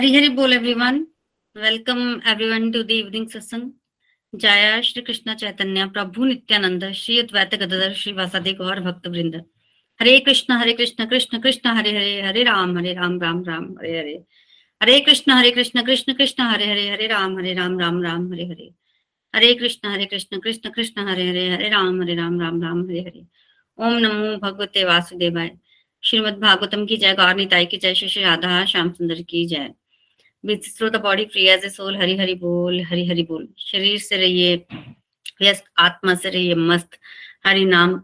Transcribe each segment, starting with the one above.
हरी हरी बोल everyone welcome everyone to the evening satsang जय श्री कृष्ण चैतन्य, प्रभु नित्यानंद, श्री अद्वैत गदाधर, श्री वासादि गौर भक्त वृंद हरे कृष्ण हरे कृष्ण कृष्ण कृष्ण, हरे हरे हरे राम हरे राम राम राम, हरे हरे। हरे कृष्ण हरे कृष्ण कृष्ण कृष्ण, हरे हरे हरे राम हरे राम राम राम, हरे हरे। हरे कृष्ण हरे कृष्ण कृष्ण कृष्ण, हरे हरे हरे राम हरे राम राम राम, हरे हरे। ओम नमो भगवते वासुदेवाय। श्रीमद भागवतम की जय, गौर निताई की जय, श्री श्री राधा, श्याम सुंदर की जय। With through the body free as a soul Hari Hari बोल हरि हरि बोल शरीर से रहिए व्यस्त आत्मा से रहिए मस्त हरि नाम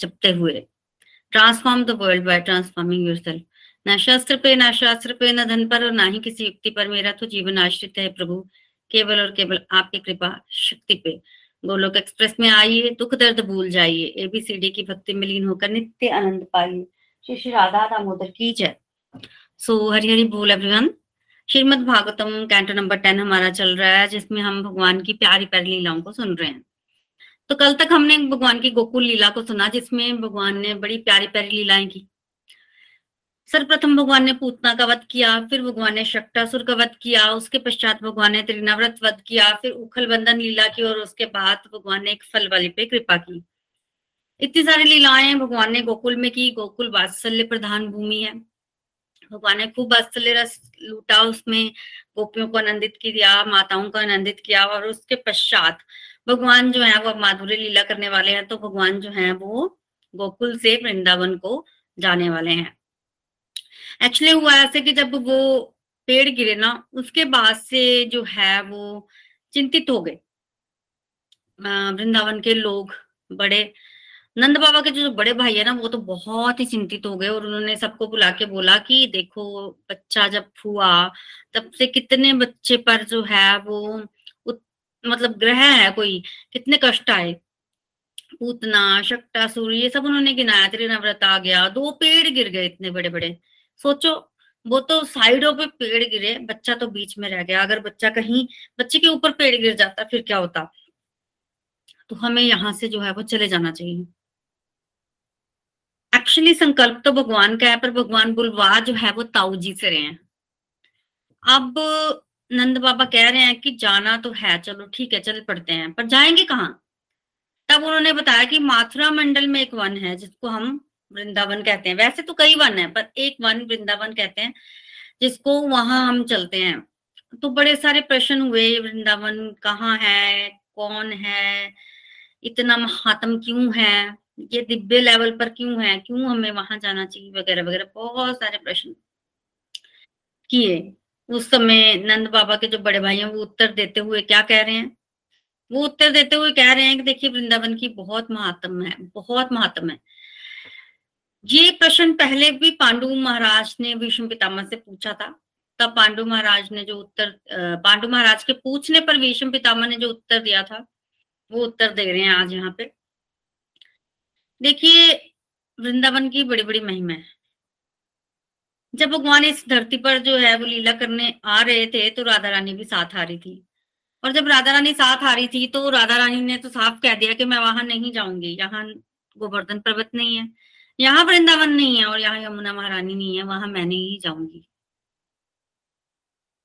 जपते हुए transform the world by transforming yourself न शस्त्र पे न शास्त्र पे न धन पर और ना ही किसी युक्ति पर मेरा तो जीवन आश्रित है प्रभु। केवल और केवल आपकी कृपा शक्ति पे। गोलोक एक्सप्रेस में आइए, दुख दर्द भूल जाइए। एबीसीडी की भक्ति में लीन होकर नित्य आनंद पाइए। श्री श्री राधा दामोदर की जय। सो हरि हरि बोल everyone Shrimad Bhagavatam canto number ten हमारा चल रहा है, जिसमें हम भगवान की प्यारी प्यारी लीलाओं को सुन रहे हैं। तो कल तक हमने भगवान की गोकुल लीला को सुना, जिसमें भगवान ने बड़ी प्यारी प्यारी लीलाएँ की। सर्वप्रथम भगवान ने पूतना का वध किया, फिर भगवान ने शक्टासुर का वध किया, उसके पश्चात भगवान ने त्रिनाव्रत वध किया, फिर उखल बंधन लीला की और उसके बाद भगवान ने एक फल वाली पे कृपा की। इतनी सारी लीलाएँ भगवान ने गोकुल में की, गोकुल वात्सल्य प्रधान भूमि है। भगवान ने खूब वात्सल्य रस लूटा, उसमें गोपियों को आनंदित किया, माताओं को आनंदित किया और उसके पश्चात भगवान जो है, वो माधुर्य लीला करने वाले हैं तो भगवान जो है, वो गोकुल से वृंदावन को जाने वाले हैं। एक्चुअली हुआ ऐसे कि जब वो पेड़ गिरे ना, उसके बाद से जो है, वो चिंतित हो गए। वृंदावन के लोग बड़े नंद बाबा के जो बड़े भाई है ना वो तो बहुत ही चिंतित हो गए और उन्होंने सबको बुला के बोला कि देखो बच्चा जब हुआ तब से कितने बच्चे पर जो है वो उत, मतलब ग्रह है कोई कितने कष्ट आए। पूतना शक्टासुर ये सब उन्होंने गिनाया त्रिनव्रत आ गया दो पेड़ गिर गए इतने बड़े बड़े सोचो वो तो साइडों पे पेड़ गिरे बच्चा तो बीच में रह गया अगर बच्चा कहीं बच्चे के ऊपर पेड़ गिर जाता फिर क्या होता? तो हमें यहाँ से जो है वो चले जाना चाहिए। एक्चुअली संकल्प तो भगवान का है, पर भगवान बुलवा जो है वो ताऊ जी से रहे हैं। अब नंद बाबा कह रहे हैं कि जाना तो है, चलो ठीक है, चल पड़ते हैं। पर जाएँगे कहाँ? तब उन्होंने बताया कि माथुरा मंडल में एक वन है, जिसको हम वृंदावन कहते हैं। वैसे तो कई वन है, पर एक वन वृंदावन कहते हैं, जिसको वहाँ हम चलते हैं। तो बड़े सारे प्रश्न हुए, वृंदावन कहाँ है, कौन है, इतना महात्म क्यों है? ये दिव्य लेवल पर क्यों है? क्यों हमें वहाँ जाना चाहिए? वगैरह वगैरह, बहुत सारे प्रश्न किए। उस समय नंद बाबा के जो बड़े भाई हैं, वो उत्तर देते हुए क्या कह रहे हैं? वो उत्तर देते हुए कह रहे हैं कि देखिए, वृंदावन की बहुत महात्म है, बहुत महात्म है। ये प्रश्न पहले भी पांडु महाराज ने विष्णु पितामह से पूछा था। तब पांडु महाराज ने जो उत्तर पांडु महाराज के पूछने पर विष्णु पितामह ने जो उत्तर दिया था, वो उत्तर दे रहे हैं आज यहाँ पे। देखिए, वृंदावन की बड़ी बड़ी महिमा है। जब भगवान इस धरती पर जो है, वो लीला करने आ रहे थे तो राधा रानी भी साथ आ रही थी। और जब राधा रानी साथ आ रही थी तो राधा रानी ने तो साफ़ कह दिया कि मैं वहाँ नहीं जाऊँगी। यहाँ गोवर्धन पर्वत नहीं है, यहाँ वृंदावन नहीं है और यहाँ यमुना महारानी नहीं है, वहाँ मैं नहीं जाऊँगी।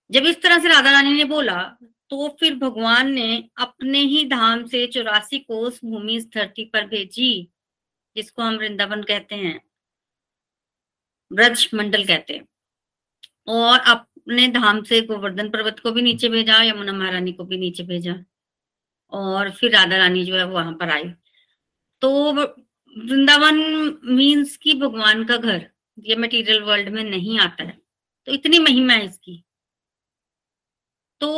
जब इस तरह से राधा रानी ने बोला तो फिर भगवान ने अपने ही धाम से चौरासी कोस भूमि इस धरती पर भेजी। जिसको हम वृंदावन कहते हैं ब्रज मंडल कहते हैं। और अपने धाम से गोवर्धन पर्वत को भी नीचे भेजा, यमुना महारानी को भी नीचे भेजा, और फिर राधा रानी जो है वहाँ पर आई। तो वृंदावन मीन्स की भगवान का घर, ये मटेरियल वर्ल्ड में नहीं आता है। तो इतनी महिमा है इसकी। तो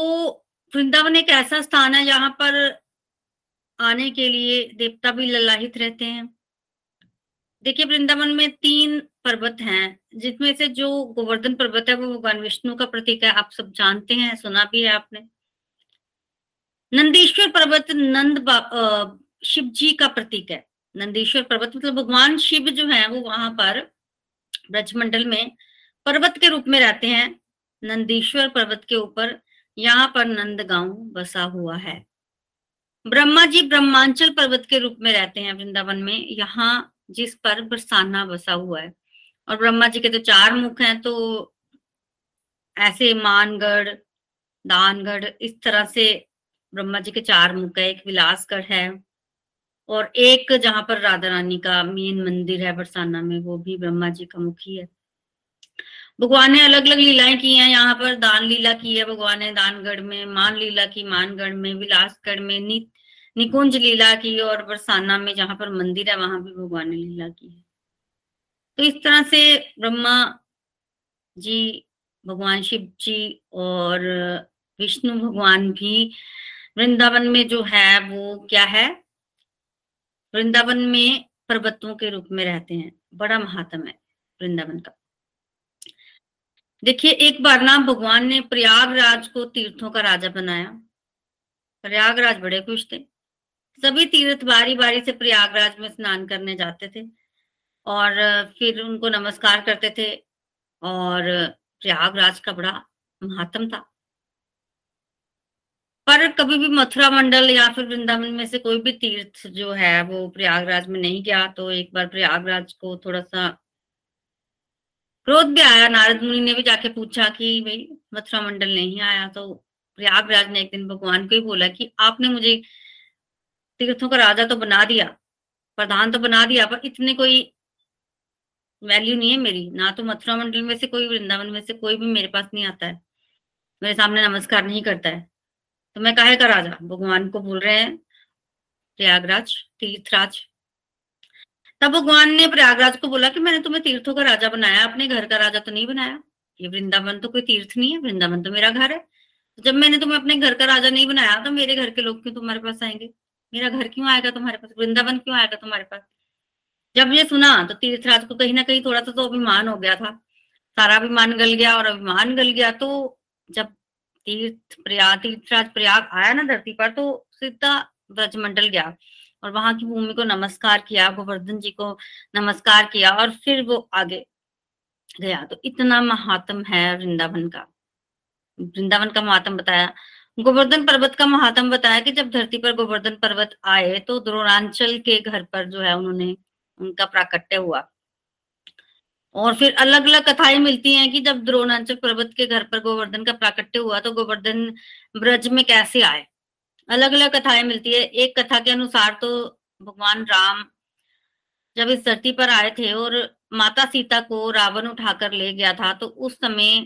वृंदावन एक ऐसा स्थान है जहाँ पर आने के लिए देवता भी ललाहित रहते हैं। देखिए, वृंदावन में तीन पर्वत हैं जिसमें से जो गोवर्धन पर्वत है, वो भगवान विष्णु का प्रतीक है। आप सब जानते हैं, सुना भी है आपने। नंदीश्वर पर्वत नंद शिव जी का प्रतीक है। नंदीश्वर पर्वत मतलब भगवान शिव जो है, वो वहाँ पर ब्रजमंडल में पर्वत के रूप में रहते हैं। नंदीश्वर पर्वत के ऊपर यहाँ पर नंद गाँव बसा हुआ है। ब्रह्मा जी ब्रह्मांचल पर्वत के रूप में रहते हैं वृंदावन में। यहाँ जिस पर बरसाना बसा हुआ है। और ब्रह्मा जी के तो चार मुख हैं तो ऐसे मानगढ़ दानगढ़ इस तरह से ब्रह्मा जी के चार मुख है एक विलासगढ़ है और एक जहाँ पर राधा रानी का मेन मंदिर है बरसाना में वो भी ब्रह्मा जी का मुखी है भगवान ने अलग अलग लीलाएँ की हैं यहाँ पर दान लीला की है भगवान ने दानगढ़ में मान लीला की मानगढ़ में विलासगढ़ में नि, निकुंज लीला की और बरसाना में जहाँ पर मंदिर है, वहाँ भी भगवान ने लीला की है। तो इस तरह से ब्रह्मा जी, भगवान शिव जी और विष्णु भगवान भी वृंदावन में जो है, वो क्या है? वृंदावन में पर्वतों के रूप में रहते हैं। बड़ा महात्म है वृंदावन का। देखिए, एक बार ना भगवान ने प्रयागराज को तीर्थों का राजा बनाया। प्रयागराज बड़े खुश थे। सभी तीर्थ बारी बारी से प्रयागराज में स्नान करने जाते थे और फिर उनको नमस्कार करते थे और प्रयागराज का बड़ा महात्म था। पर कभी भी मथुरा मंडल या फिर वृंदावन में से कोई भी तीर्थ जो है वो प्रयागराज में नहीं गया तो एक बार प्रयागराज को थोड़ा सा क्रोध भी आया। नारद मुनि ने भी जाके पूछा कि भाई मथुरा मंडल नहीं आया तो प्रयागराज ने एक दिन भगवान को ही बोला कि आपने मुझे तीर्थों का राजा तो बना दिया, प्रधान तो बना दिया, पर इतने कोई वैल्यू नहीं है मेरी। ना तो मथुरा मंडल में से कोई, वृंदावन में से कोई भी मेरे पास नहीं आता है। मेरे सामने नमस्कार नहीं करता है। तो मैं कहे का राजा? भगवान को बोल रहे हैं, प्रयागराज तीर्थराज। तब भगवान ने प्रयागराज को बोला कि मैंने तुम्हें तीर्थों का राजा बनाया, अपने घर का राजा तो नहीं बनाया। ये वृंदावन तो कोई तीर्थ नहीं है, वृंदावन तो मेरा घर है। जब मैंने तुम्हें अपने घर का राजा नहीं बनाया तो मेरे घर के लोग क्यों तुम्हारे पास आएँगे? मेरा घर क्यों आएगा तुम्हारे पास? वृंदावन क्यों आएगा तुम्हारे पास? जब ये सुना तो तीर्थराज को कहीं ना कहीं थोड़ा सा तो अभिमान हो गया था। सारा अभिमान गल गया और अभिमान गल गया तो जब तीर्थ प्रयाग, तीर्थराज प्रयाग आया ना धरती पर तो सीधा ब्रजमंडल गया और वहाँ की भूमि को नमस्कार किया, गोवर्धन जी को नमस्कार किया और फिर वो आगे गया। तो इतना महात्म है वृंदावन का। वृंदावन का महात्म बताया गोवर्धन पर्वत का महात्म बताया कि जब धरती पर गोवर्धन पर्वत आए तो द्रोणांचल के घर पर जो है उन्होंने उनका प्राकट्य हुआ। और फिर अलग अलग कथाएँ मिलती हैं कि जब द्रोणांचल पर्वत के घर पर गोवर्धन का प्राकट्य हुआ तो गोवर्धन ब्रज में कैसे आए? अलग अलग कथाएँ मिलती है। एक कथा के अनुसार तो भगवान राम जब इस धरती पर आए थे और माता सीता को रावण उठाकर ले गया था तो उस समय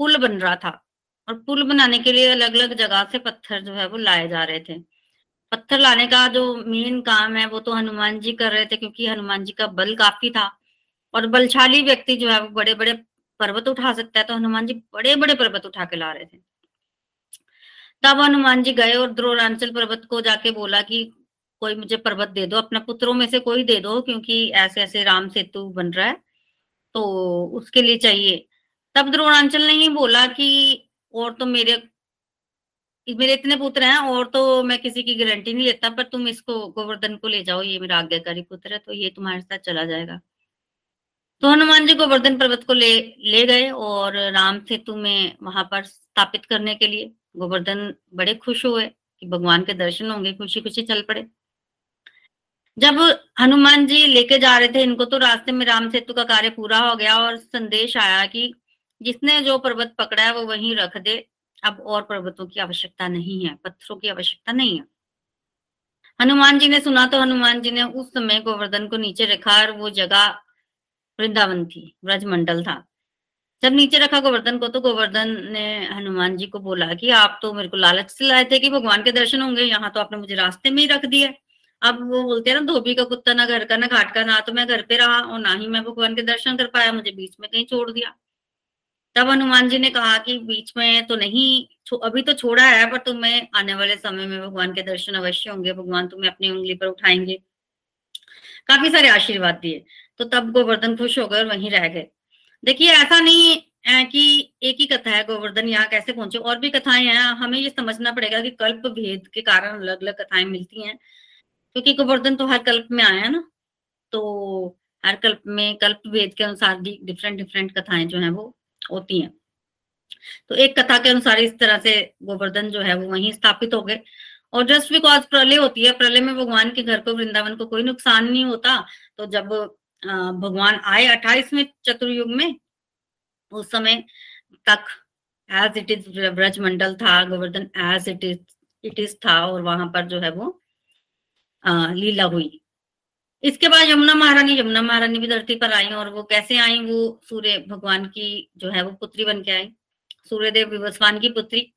पुल बन रहा था। और पुल बनाने के लिए अलग अलग जगह से पत्थर जो है वो लाए जा रहे थे। पत्थर लाने का जो मेन काम है वो तो हनुमान जी कर रहे थे क्योंकि हनुमान जी का बल काफ़ी था और बलशाली व्यक्ति जो है वो बड़े बड़े पर्वत उठा सकता है तो हनुमान जी बड़े बड़े पर्वत उठा के ला रहे थे। तब हनुमान जी गए और द्रोणांचल पर्वत को जाके बोला कि कोई मुझे पर्वत दे दो, अपने पुत्रों में से कोई दे दो क्योंकि ऐसे ऐसे राम सेतु बन रहा है तो उसके लिए चाहिए। तब द्रोणांचल ने ही बोला कि और तो मेरे मेरे इतने पुत्र हैं और तो मैं किसी की गारंटी नहीं लेता पर तुम इसको गोवर्धन को ले जाओ, ये मेरा आज्ञाकारी पुत्र है तो ये तुम्हारे साथ चला जाएगा। तो हनुमान जी गोवर्धन पर्वत को ले ले गए और राम सेतु में वहाँ पर स्थापित करने के लिए गोवर्धन बड़े खुश हुए कि भगवान के दर्शन होंगे खुशी खुशी चल पड़े। जब हनुमान जी लेके जा रहे थे, इनको तो रास्ते में राम सेतु का कार्य पूरा हो गया और संदेश आया कि जिसने जो पर्वत पकड़ा है, वो वहीं रख दे। अब और पर्वतों की आवश्यकता नहीं है, पत्थरों की आवश्यकता नहीं है। हनुमान जी ने सुना तो हनुमान जी ने उस समय गोवर्धन को नीचे रखा और वो जगह वृंदावन थी, ब्रजमंडल था। जब नीचे रखा गोवर्धन को तो गोवर्धन ने हनुमान जी को बोला कि आप तो मेरे को लालच से लाए थे कि भगवान के दर्शन होंगे, यहाँ तो आपने मुझे रास्ते में ही रख दिया अब वो बोलते हैं ना, धोबी का कुत्ता ना घर का ना घाट का, ना तो मैं घर पे रहा और ना ही मैं भगवान के दर्शन कर पाया, मुझे बीच में कहीं छोड़ दिया। तब हनुमान जी ने कहा कि बीच में तो नहीं अभी तो छोड़ा है, पर तुम्हें आने वाले समय में भगवान के दर्शन अवश्य होंगे, भगवान तुम्हें अपनी उंगली पर उठाएँगे। काफ़ी सारे आशीर्वाद दिए तो तब गोवर्धन खुश होकर वहीं रह गए। देखिए, ऐसा नहीं है कि एक ही कथा है, गोवर्धन यहाँ कैसे पहुँचे? और भी कथाएँ हैं, हमें ये समझना पड़ेगा कि कल्प भेद के कारण अलग अलग कथाएँ मिलती हैं, क्योंकि गोवर्धन तो हर कल्प में आया है ना तो हर कल्प में कल्प भेद के अनुसार भी डिफरेंट डिफरेंट कथाएँ जो है वो होती हैं। तो एक कथा के अनुसार इस तरह से गोवर्धन जो है वो वहीं स्थापित हो गए। और जस्ट बिकॉज़ प्रलय होती है, प्रलय में भगवान के घर को, वृंदावन को कोई नुकसान नहीं होता। तो जब भगवान आए अट्ठाईसवें चतुर्युग में, उस समय तक as it is Braj Mandal था, Govardhan as it is it is था, और वहाँ पर जो है वो लीला हुई। इसके बाद यमुना महारानी यमुना महारानी भी धरती पर आई और वो कैसे आई? वो सूर्य भगवान की जो है वो पुत्री बन के आई। सूर्यदेव विवस्वान की पुत्री।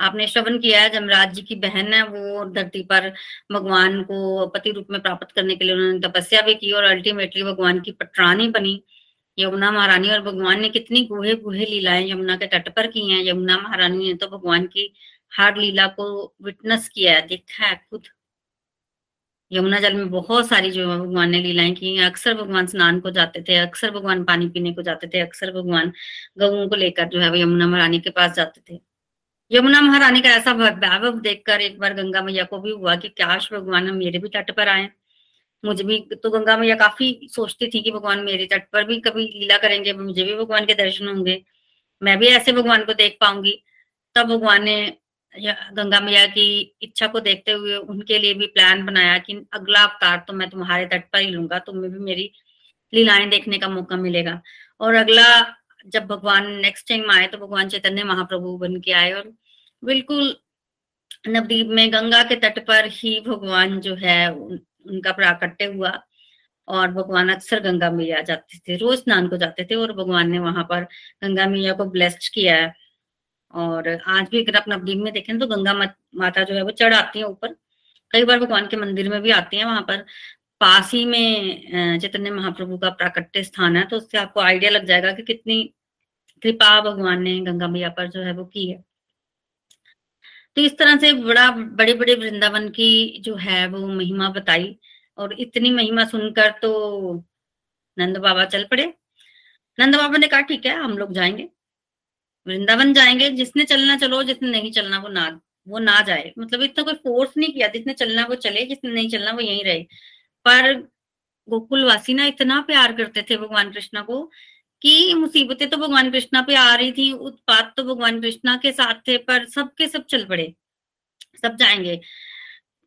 आपने श्रवण किया है, जमराज जी की बहन है, वो धरती पर भगवान को पति रूप में प्राप्त करने के लिए उन्होंने तपस्या भी की और अल्टीमेटली भगवान की पटरानी बनी। यमुना महारानी और भगवान ने कितनी गुहे गुहे लीलाएँ यमुना के तट पर की हैं। यमुना महारानी ने तो भगवान की हर लीला को विटनेस किया है, देखा है खुद। यमुना जल में बहुत सारी जो है भगवान ने लीलाएँ की अक्सर भगवान स्नान को जाते थे, अक्सर भगवान पानी पीने को जाते थे, अक्सर भगवान गऊ को लेकर जो है वो यमुना महारानी के पास जाते थे। यमुना महारानी का ऐसा वैभव देखकर एक बार गंगा मैया को भी हुआ कि काश भगवान मेरे भी तट पर आए। मुझे भी तो गंगा मैया काफ़ी सोचती थी कि भगवान मेरे तट पर भी कभी लीला करेंगे, मुझे भी भगवान के दर्शन होंगे। मैं भी ऐसे भगवान को देख पाऊँगी। तब भगवान ने गंगा मैया की इच्छा को देखते हुए उनके लिए भी प्लान बनाया कि अगला अवतार तो मैं तुम्हारे तट पर ही लूँगा तुम्हें भी मेरी लीलाएँ देखने का मौका मिलेगा। और अगला जब भगवान नेक्स्ट टाइम आए तो भगवान चैतन्य महाप्रभु बन के आए और बिल्कुल नवदीप में गंगा के तट पर ही भगवान जो है उन, उनका प्राकट्य हुआ और भगवान अक्सर गंगा मैया जाते थे रोज स्नान को जाते थे और भगवान ने वहाँ पर गंगा मैया को ब्लेस्ड किया है। और आज भी अगर आप नवदीप में देखें तो गंगा माता जो है वो चढ़ आती है ऊपर। कई बार भगवान के मंदिर में भी आती है, वहाँ पर पास ही में चैतन्य महाप्रभु का प्राकट्य स्थान है तो उससे आपको आइडिया लग जाएगा कि कितनी कृपा भगवान ने गंगा मैया पर जो है वो की है। तो इस तरह से बड़ा बड़े बड़े वृंदावन की जो है वो महिमा बताई और इतनी महिमा सुनकर तो नंद बाबा चल पड़े। नंद बाबा ने कहा, ठीक है, हम लोग जाएँगे। वृंदावन जाएँगे, जिसने चलना चलो, जिसने नहीं चलना वो ना वो ना जाए। मतलब इतना कोई फोर्स नहीं किया, जिसने चलना वो चले, जिसने नहीं चलना वो यहीं रहे। पर गोकुलवासी ना इतना प्यार करते थे भगवान कृष्णा को कि मुसीबतें तो भगवान कृष्णा पे आ रही थी, उत्पात तो भगवान कृष्णा के साथ थे, पर सबके सब चल पड़े, सब जाएँगे।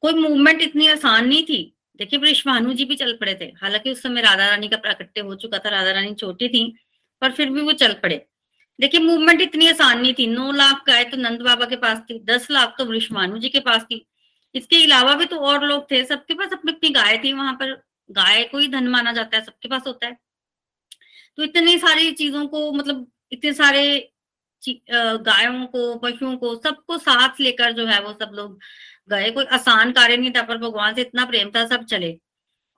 कोई मूवमेंट इतनी आसान नहीं थी। देखिए वृषभानु जी भी चल पड़े थे। हालाँकि उस समय राधा रानी का प्राकट्य हो चुका था, राधा रानी छोटी थी, पर फिर भी वो चल पड़े। देखिए मूवमेंट इतनी आसान नहीं थी। नौ लाख गाय तो नंद बाबा के पास थी। दस लाख तो वृषभानु जी के पास थी। इसके अलावा भी तो और लोग थे। सबके पास अपनी अपनी गाय थी। वहाँ पर गाय को ही धन माना जाता है। सबके पास होता है। तो इतनी सारी चीज़ों को मतलब इतने सारे गायों को, पशुओं को, सबको साथ लेकर जो है वो सब लोग गए। कोई आसान कार्य नहीं था, पर भगवान से इतना प्रेम था, सब चले।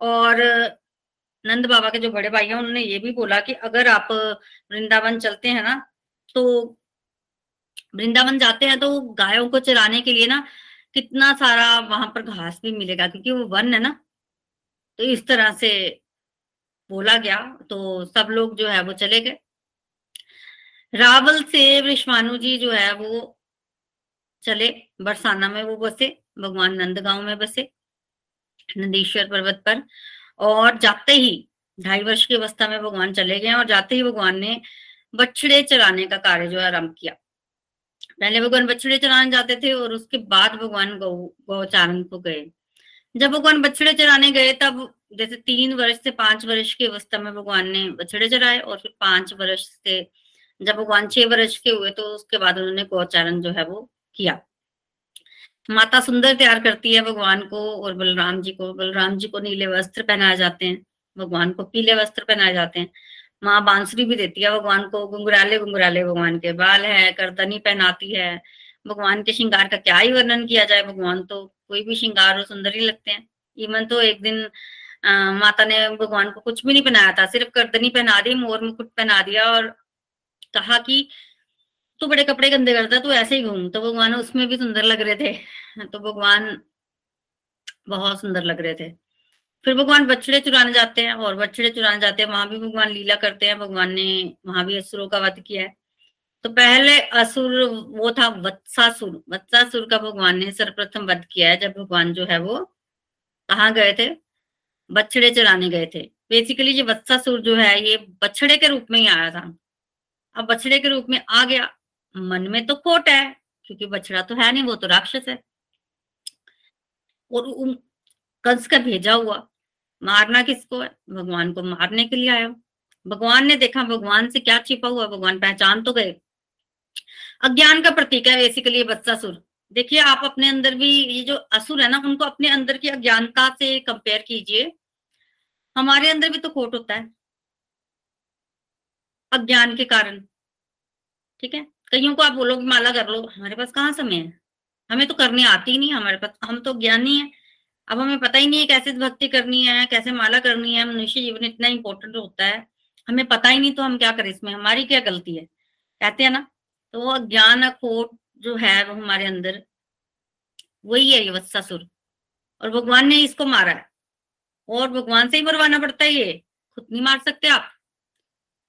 और नंद बाबा के जो बड़े भाई हैं, उन्होंने ये भी बोला कि अगर आप वृंदावन चलते हैं ना तो वृंदावन जाते हैं तो गायों को चराने के लिए ना कितना सारा वहाँ पर घास भी मिलेगा, क्योंकि वो वन है ना। तो इस तरह से बोला गया तो सब लोग जो है वो चले गए। रावल से विश्वानु जी जो है वो चले, बरसाना में वो बसे, भगवान नंदगांव में बसे, नंदीश्वर पर्वत पर। और जाते ही, ढाई वर्ष की अवस्था में भगवान चले गए और जाते ही भगवान ने बछड़े चराने का कार्य जो है आरंभ किया। पहले भगवान बछड़े चराने जाते थे और उसके बाद भगवान गौ, गौचारण को गए। जब भगवान बछड़े चराने गए, तब जैसे तीन वर्ष से पाँच वर्ष की अवस्था में भगवान ने बछड़े चराए और फिर पाँच वर्ष से, जब भगवान छह वर्ष के हुए तो उसके बाद उन्होंने गौचारण जो है वो किया। माता सुंदर तैयार करती है भगवान को और बलराम जी को। बलराम जी को नीले वस्त्र पहनाए जाते हैं। भगवान को पीले वस्त्र पहनाए जाते हैं। माँ बांसुरी भी देती है भगवान को। गुंगराले गुंगराले भगवान के बाल है करदनी पहनाती है। भगवान के श्रृंगार का क्या ही वर्णन किया जाए? भगवान तो कोई भी श्रृंगार और सुंदर ही लगते हैं। इवन तो एक दिन आ, माता ने भगवान को कुछ भी नहीं पहनाया था। सिर्फ़ करदनी पहना दी मोर मुकुट पहना दिया और कहा कि तू बड़े कपड़े गंदे करता, तू ऐसे ही घूम। तो भगवान उसमें भी सुंदर लग रहे थे। तो भगवान बहुत सुंदर लग रहे थे। फिर भगवान बछड़े चुराने जाते हैं और बछड़े चुराने जाते हैं, वहाँ भी भगवान लीला करते हैं। भगवान ने वहाँ भी असुरों का वध किया है। तो पहले असुर वो था वत्सासुर। वत्सासुर का भगवान ने सर्वप्रथम वध किया है, जब भगवान जो है वो कहाँ गए थे? बछड़े चराने गए थे। बेसिकली ये वत्सासुर जो है, ये बछड़े के रूप में ही आया था। अब बछड़े के रूप में आ गया। मन में तो खोट है, क्योंकि बछड़ा तो है नहीं, वो तो राक्षस है। और कंस का भेजा हुआ, मारना किसको है? भगवान को मारने के लिए आया। भगवान ने देखा, भगवान से क्या छिपा हुआ? भगवान पहचान तो गए। अज्ञान का प्रतीक है बेसिकली बच्चा सुर। देखिए, आप अपने अंदर भी, ये जो असुर है ना, उनको अपने अंदर की अज्ञानता से कंपेयर कीजिए। हमारे अंदर भी तो खोट होता है। अज्ञान के कारण। ठीक है? कईयों को आप बोलो माला कर लो, हमारे पास कहाँ समय है? हमें तो करने आती ही नहीं, हमारे पास, हम तो ज्ञानी है। अब हमें पता ही नहीं है कैसे भक्ति करनी है, कैसे माला करनी है, मनुष्य जीवन इतना इंपॉर्टेंट होता है। हमें पता ही नहीं तो हम क्या करें इसमें, हमारी क्या गलती है? कहते हैं ना तो वो ज्ञान खोट जो है वो हमारे अंदर, वही है ये वत्सासुर और भगवान ने इसको मारा है। और भगवान से ही मरवाना पड़ता है ये, खुद नहीं मार सकते आप।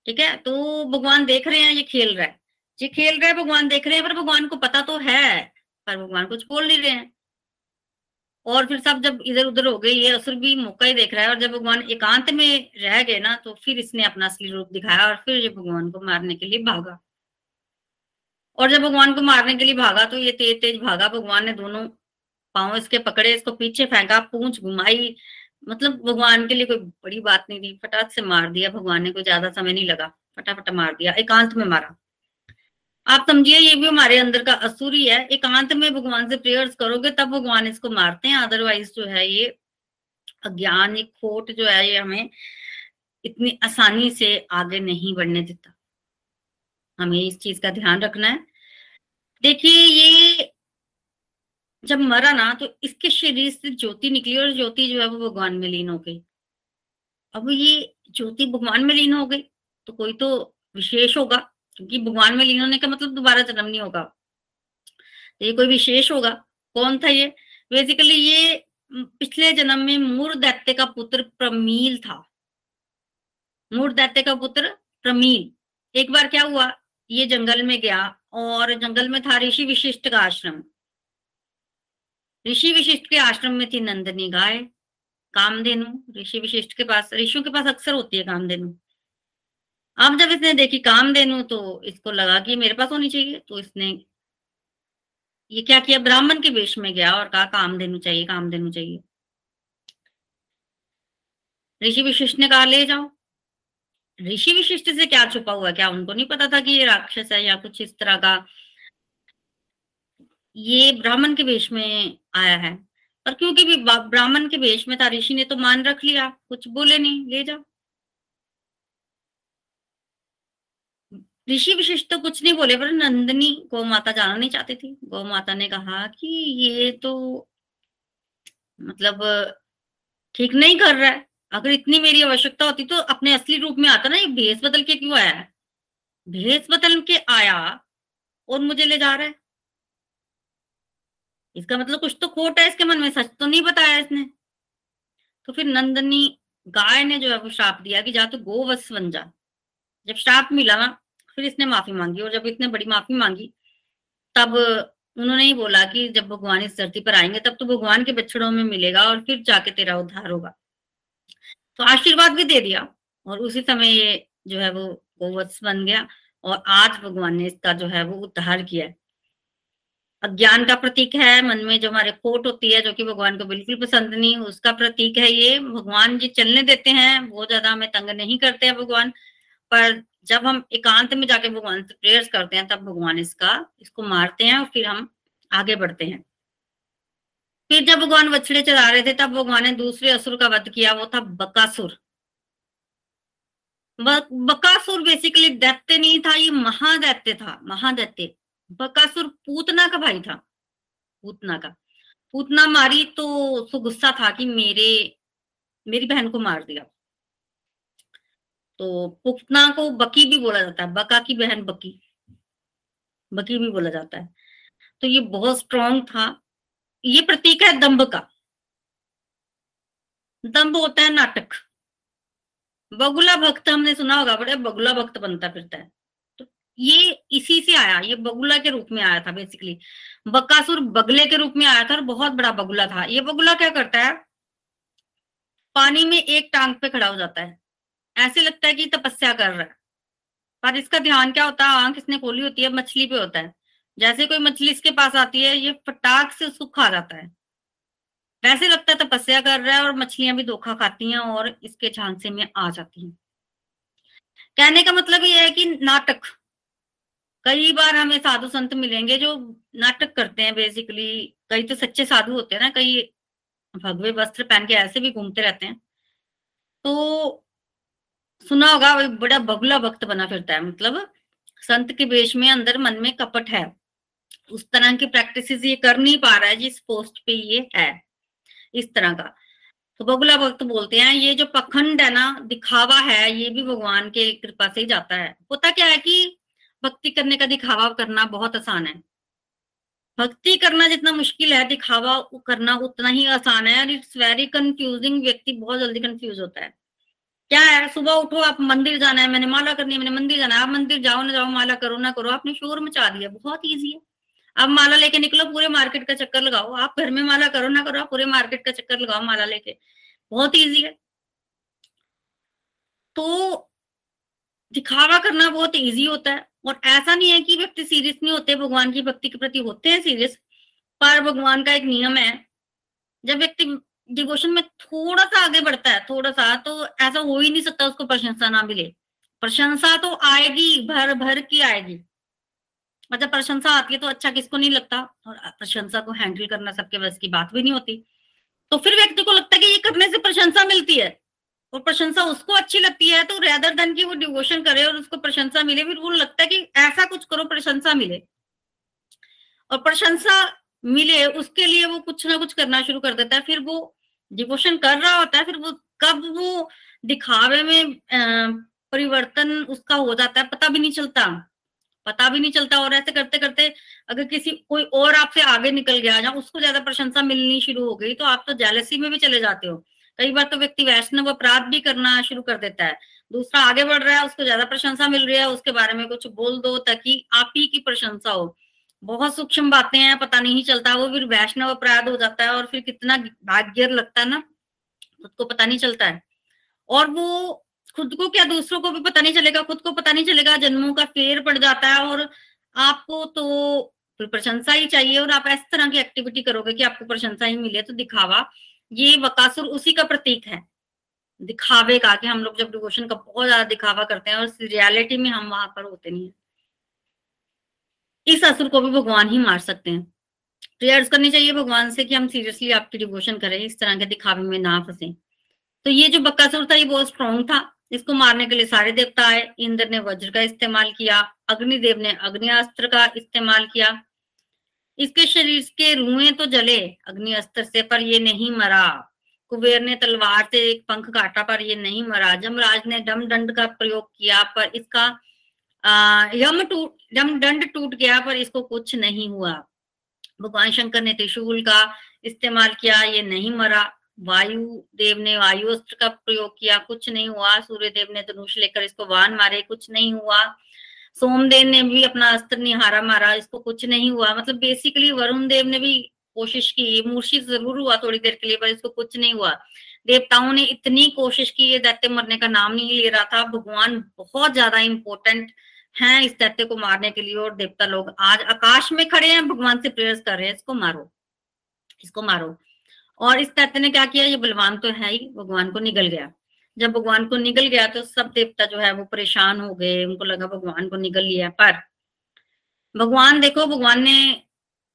ठीक है? तो भगवान देख रहे हैं, ये खेल रहा है। ये खेल रहा है, भगवान देख रहे हैं, पर भगवान को पता तो है, पर भगवान कुछ बोल नहीं रहे हैं। और फिर सब जब इधर उधर हो गए ये असुर भी मौका ही देख रहा है, और जब भगवान एकांत में रह गए ना तो फिर इसने अपना असली रूप दिखाया, और फिर ये भगवान को मारने के लिए भागा। और जब भगवान को मारने के लिए भागा तो ये तेज तेज भागा, भगवान ने दोनों पाओ इसके पकड़े, इसको पीछे फेंका, पूंछ घुमाई। मतलब भगवान के लिए कोई बड़ी बात नहीं थी, फटाक से मार दिया, भगवान ने, कोई ज़्यादा समय नहीं लगा, फटाफट मार दिया, एकांत में मारा। आप समझिए, ये भी हमारे अंदर का असुर ही है। एकांत में भगवान से प्रेयर्स करोगे, तब भगवान इसको मारते हैं। अदरवाइज़ जो है ये अज्ञान एक खोट जो है ये हमें इतनी आसानी से आगे नहीं बढ़ने देता। हमें इस चीज़ का ध्यान रखना है। देखिए, ये जब मरा ना तो इसके शरीर से ज्योति निकली और ज्योति जो है वो भगवान में लीन हो गई। अब ये ज्योति भगवान में लीन हो गई तो कोई तो विशेष होगा। क्योंकि भगवान में लीन होने का मतलब दोबारा जन्म नहीं होगा। तो ये कोई विशेष होगा? कौन था ये? बेसिकली ये पिछले जन्म में मूर दैत्य का पुत्र प्रमील था। मूर दैत्य का पुत्र प्रमील। एक बार क्या हुआ? ये जंगल में गया और जंगल में था ऋषि विशिष्ट का आश्रम। ऋषि विशिष्ट के आश्रम में थी नंदनी गाय, कामधेनु। ऋषि विशिष्ट के पास, ऋषियों के पास अक्सर होती है कामधेनु। अब जब इसने देखी कामधेनु तो इसको लगा कि मेरे पास होनी चाहिए तो इसने ये क्या किया? ब्राह्मण के वेश में गया और कहा कामधेनु चाहिए कामधेनु चाहिए। ऋषि विशिष्ट ने कहा, ले जाओ। ऋषि विशिष्ट से क्या छुपा हुआ क्या उनको नहीं पता था कि ये राक्षस है या कुछ इस तरह का? ये ब्राह्मण के वेश में आया है। पर क्योंकि भी ब्राह्मण के वेश में था, ऋषि ने तो मान रख लिया। कुछ बोले नहीं, ले जाओ। ऋषि विशिष्ट तो कुछ नहीं बोले, पर नंदनी गौ माता जाना नहीं चाहती थी। गौ माता ने कहा कि ये तो मतलब ठीक नहीं कर रहा है। अगर इतनी मेरी आवश्यकता होती तो अपने असली रूप में आता ना, ये भेस बदल के क्यों आया है? भेस बदल के आया और मुझे ले जा रहा है। इसका मतलब कुछ तो खोट है, इसके मन में सच तो नहीं बताया इसने। तो फिर नंदनी, गाय ने जो है वो श्राप दिया कि जा तो गोवत्स बन जा। जब श्राप मिला ना फिर इसने माफ़ी मांगी और जब इसने बड़ी माफ़ी मांगी, तब उन्होंने ही बोला कि जब भगवान इस धरती पर आएँगे, तब तो भगवान के बछड़ों में मिलेगा और फिर जाके तेरा उद्धार होगा। तो आशीर्वाद भी दे दिया और उसी समय ये जो है वो गोवत्स बन गया और आज भगवान ने इसका जो है वो उद्धार किया है। अज्ञान का प्रतीक है, मन में जो हमारे खोट होती है, जो कि भगवान को बिल्कुल पसंद नहीं, उसका प्रतीक है ये। भगवान जी चलने देते हैं बहुत ज़्यादा हमें तंग नहीं करते हैं भगवान पर जब हम एकांत में जाके भगवान से प्रेयर्स करते हैं, तब भगवान इसका, इसको मारते हैं और फिर हम आगे बढ़ते हैं। फिर जब भगवान बछड़े चला रहे थे, तब भगवान ने दूसरे असुर का वध किया, वो था बकासुर। बकासुर बेसिकली दैत्य नहीं था, ये महादैत्य था, महादैत्य। बकासुर पूतना का भाई था, पूतना का। पूतना मारी तो उसको गुस्सा था कि मेरे, मेरी बहन को मार दिया। तो पुतना को बकी भी बोला जाता है, बका की बहन बकी बकी भी बोला जाता है। तो ये बहुत स्ट्रॉन्ग था। ये प्रतीक है दम्भ का। दम्भ होता है नाटक। बगुला भक्त, हमने सुना होगा, बड़े बगुला भक्त बनता फिरता है। तो ये इसी से आया, ये बगुला के रूप में आया था बेसिकली बकासुर बगले के रूप में आया था और बहुत बड़ा बगुला था। ये बगुला क्या करता है? पानी में एक टांग पे खड़ा हो जाता है। ऐसे लगता है कि तपस्या कर रहा है। पर इसका ध्यान क्या होता है? आँख इसने खोली होती है, मछली पे होता है। जैसे कोई मछली इसके पास आती है, ये फटाक से उसको खा जाता है। वैसे लगता है तपस्या कर रहा है और मछलियाँ भी धोखा खाती हैं और इसके झांसे में आ जाती हैं। कहने का मतलब ये है कि नाटक। कई बार हमें साधु संत मिलेंगे जो नाटक करते हैं बेसिकली कई तो सच्चे साधु होते हैं ना, कई भगवे वस्त्र पहन के ऐसे भी घूमते रहते हैं। तो सुना होगा बड़ा बगुला भक्त बना फिरता है मतलब संत के वेश में अंदर मन में कपट है। उस तरह की प्रैक्टिस ये कर नहीं पा रहा है, जिस पोस्ट पे ये है, इस तरह का। तो बगुला भक्त बोलते हैं, ये जो पखंड है ना, दिखावा है, ये भी भगवान के कृपा से ही जाता है। होता क्या है कि भक्ति करने का दिखावा करना बहुत आसान है। भक्ति करना जितना मुश्किल है, दिखावा करना उतना ही आसान है, और इट्स वेरी कंफ्यूजिंग व्यक्ति बहुत जल्दी कंफ्यूज होता है। क्या है? सुबह उठो, आप मंदिर जाना है, मैंने माला करनी है, मैंने मंदिर जाना है। आप मंदिर जाओ ना, जाओ, माला करो, ना करो, आपने शोर मचा दिया, बहुत ईजी है। आप माला लेके निकलो, पूरे मार्केट का चक्कर लगाओ। आप घर में माला करो, ना करो, आप पूरे मार्केट का चक्कर लगाओ माला लेके। बहुत ईजी है। तो दिखावा करना बहुत ईजी होता है। और ऐसा नहीं है कि व्यक्ति सीरियस नहीं होते, भगवान की भक्ति के प्रति होते हैं सीरियस पर भगवान का एक नियम है, जब व्यक्ति डिवोशन में थोड़ा सा आगे बढ़ता है, थोड़ा सा तो ऐसा हो ही नहीं सकता उसको प्रशंसा ना मिले। प्रशंसा तो आएगी, भर भर की आएगी। मतलब प्रशंसा आती है तो अच्छा किसको नहीं लगता? और प्रशंसा को हैंडल करना सबके बस की बात भी नहीं होती। तो फिर व्यक्ति को लगता है कि ये करने से प्रशंसा मिलती है। और प्रशंसा उसको अच्छी लगती है तो रेदर देन की वो डिवोशन करे और उसको प्रशंसा मिले, फिर वो लगता है कि ऐसा कुछ करो, प्रशंसा मिले। और प्रशंसा मिले, उसके लिए वो कुछ ना कुछ करना शुरू कर देता है, फिर वो डिवोशन कर रहा होता है, फिर वो कब वो दिखावे में परिवर्तन उसका हो जाता है, पता भी नहीं चलता। पता भी नहीं चलता और ऐसे करते करते अगर किसी, कोई और आपसे आगे निकल गया, या उसको ज़्यादा प्रशंसा मिलनी शुरू हो गई तो आप तो जेलसी में भी चले जाते हो। कई बार तो व्यक्ति वैष्णव अपराध भी करना शुरू कर देता है। दूसरा आगे बढ़ रहा है, उसको ज़्यादा प्रशंसा मिल रही है, उसके बारे में कुछ बोल दो ताकि आप ही की प्रशंसा हो। बहुत सूक्ष्म बातें हैं, पता नहीं चलता, वो फिर वैष्णव अपराध हो जाता है और फिर कितना भाग्य लगता है ना, खुद को पता नहीं चलता है। और वो खुद को क्या, दूसरों को भी पता नहीं चलेगा, खुद को पता नहीं चलेगा, जन्मों का फेर पड़ जाता है और आपको तो प्रशंसा ही चाहिए और आप इस तरह की एक्टिविटी करोगे कि आपको प्रशंसा ही मिले तो दिखावा, ये वकासुर उसी का प्रतीक है। दिखावे का कि हम लोग जब डिवोशन का बहुत ज़्यादा दिखावा करते हैं और रियलिटी में हम वहाँ पर होते नहीं है। इस असुर को भी भगवान ही मार सकते हैं। प्रेयर्स करनी चाहिए भगवान से कि हम सीरियसली आपकी डिवोशन करें, इस तरह के दिखावे में ना फंसे। तो ये जो बक्कासुर था, ये बहुत स्ट्रॉन्ग था। इसको मारने के लिए सारे देवता आए, इंद्र ने वज्र का इस्तेमाल किया, अग्निदेव ने अग्निअस्त्र का इस्तेमाल किया। इसके शरीर के रुए तो जले अग्नि अस्त्र से, पर ये नहीं मरा। कुबेर ने तलवार से एक पंख काटा, पर ये नहीं मरा। जमराज ने डम दंड का प्रयोग किया, पर इसका यम टूट, यम दंड टूट गया, पर इसको कुछ नहीं हुआ। भगवान शंकर ने त्रिशूल का इस्तेमाल किया, ये नहीं मरा। वायु देव ने वायु अस्त्र का प्रयोग किया, कुछ नहीं हुआ। सूर्य देव ने धनुष लेकर इसको वान मारे, कुछ नहीं हुआ। सोमदेव ने भी अपना अस्त्र निहारा मारा, इसको कुछ नहीं हुआ। मतलब बेसिकली वरुण देव ने भी कोशिश की मूर्छित ज़रूर हुआ थोड़ी देर के लिए, पर इसको कुछ नहीं हुआ। देवताओं ने इतनी कोशिश की, ये दैत्य मरने का नाम नहीं ले रहा था। भगवान बहुत ज़्यादा इंपॉर्टेंट हैं इस दैत्य को मारने के लिए और देवता लोग आज आकाश में खड़े हैं, भगवान से प्रेयर्स कर रहे हैं, इसको मारो इसको मारो। और इस दैत्य ने क्या किया? ये बलवान तो है ही, भगवान को निगल गया। जब भगवान को निगल गया तो सब देवता जो है वो परेशान हो गए, उनको लगा भगवान को निगल लिया पर भगवान देखो, भगवान ने,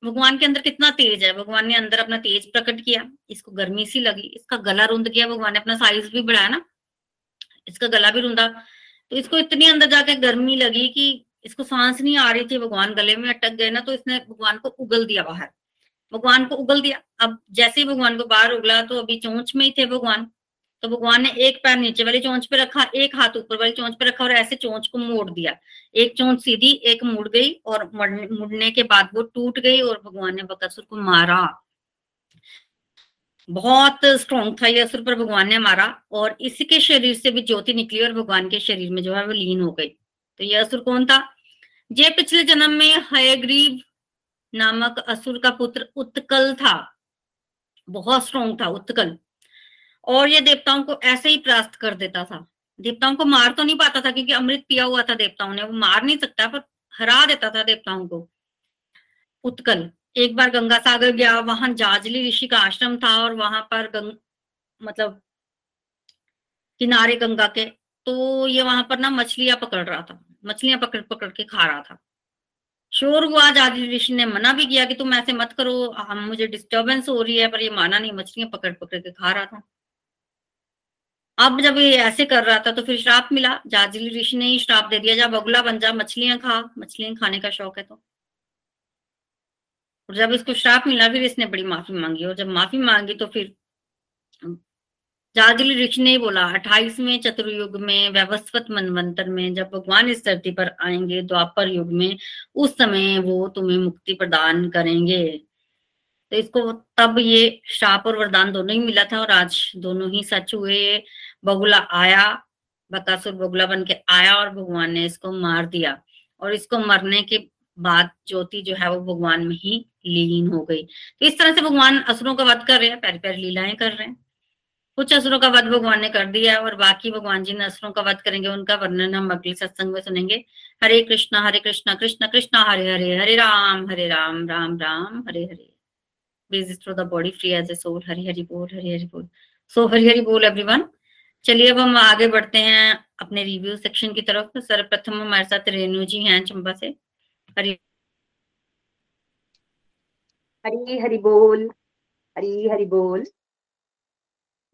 भगवान के अंदर कितना तेज है, भगवान ने अंदर अपना तेज प्रकट किया, इसको गर्मी सी लगी, इसका गला रुंद गया भगवान ने अपना साइज़ भी बढ़ाया ना, इसका गला भी रुंदा इसको इतनी अंदर जाके गर्मी लगी कि इसको सांस नहीं आ रही थी, भगवान गले में अटक गए ना तो इसने भगवान को उगल दिया बाहर। भगवान को उगल दिया। अब जैसे ही भगवान को बाहर उगला तो अभी चोंच में ही थे भगवान। तो भगवान ने एक पैर नीचे वाली चोंच पे रखा, एक हाथ ऊपर वाली चोंच पे रखा और ऐसे चोंच को मोड़ दिया। एक चोंच सीधी, एक मुड़ गई और मुड़ने के बाद वो टूट गई और भगवान ने बकासुर को मारा। बहुत स्ट्रॉन्ग था ये असुर पर भगवान ने मारा और इसी के शरीर से भी ज्योति निकली और भगवान के शरीर में जो है वो लीन हो गई। तो ये असुर कौन था? ये पिछले जन्म में हयग्रीव नामक असुर का पुत्र उत्कल था। बहुत स्ट्रॉन्ग था, उत्कल। और ये देवताओं को ऐसे ही प्रास्त कर देता था। देवताओं को मार तो नहीं पाता था क्योंकि अमृत पिया हुआ था देवताओं ने। वो मार नहीं सकता, पर हरा देता था देवताओं को। उत्कल। एक बार गंगा सागर गया, वहाँ जाजली ऋषि का आश्रम था और वहाँ पर गंग मतलब किनारे गंगा के तो ये वहाँ पर ना मछलियाँ पकड़ रहा था, मछलियाँ पकड़ पकड़ के खा रहा था। शोर हुआ, जाजली ऋषि ने मना भी किया कि तुम ऐसे मत करो, हम, मुझे डिस्टरबेंस हो रही है, पर ये माना नहीं, मछलियाँ पकड़ पकड़ के खा रहा था। अब जब ये ऐसे कर रहा था तो फिर श्राप मिला, जाजली ऋषि ने ही श्राप दे दिया जब अगला बन जा, मछलियाँ खा, मछलियाँ खाने का शौक है तो। और जब इसको श्राप मिला, फिर इसने बड़ी माफ़ी मांगी और जब माफ़ी मांगी तो फिर जाजली ऋषि ने बोला, अट्ठाईसवें चतुर्युग में व्यवस्वत मनवंतर में जब भगवान इस धरती पर आएँगे, द्वापर युग में, उस समय वो तुम्हें मुक्ति प्रदान करेंगे। तो इसको तब ये श्राप और वरदान दोनों ही मिला था और आज दोनों ही सच हुए। बगुला आया, बकासुर बगुला बन के आया और भगवान ने इसको मार दिया। और इसको मरने के बाद ज्योति जो है वो भगवान में ही लीन हो गई। तो इस तरह से भगवान असुरों का वध कर रहे हैं, प्यारी प्यारी लीलाएँ कर रहे हैं। कुछ असुरों का वध भगवान ने कर दिया और बाकी भगवान जिन असुरों का वध करेंगे, उनका वर्णन हम अगले सत्संग में सुनेंगे। Hare Krishna Hare Krishna, Krishna, Krishna, Hare Hare Hare Ram Hare Ram Ram Ram, Hare Hare. Breathes through the body free as a soul Hare, Hari बोल, हरे, हरि बोल। सो हरि हरि बोल एवरीवन चलिए अब हम आगे बढ़ते हैं अपने रिव्यू सेक्शन की तरफ़। सर्वप्रथम हमारे साथ रेणु जी हैं चंबा से। हरि हरी हरि बोल, हरी हरि बोल।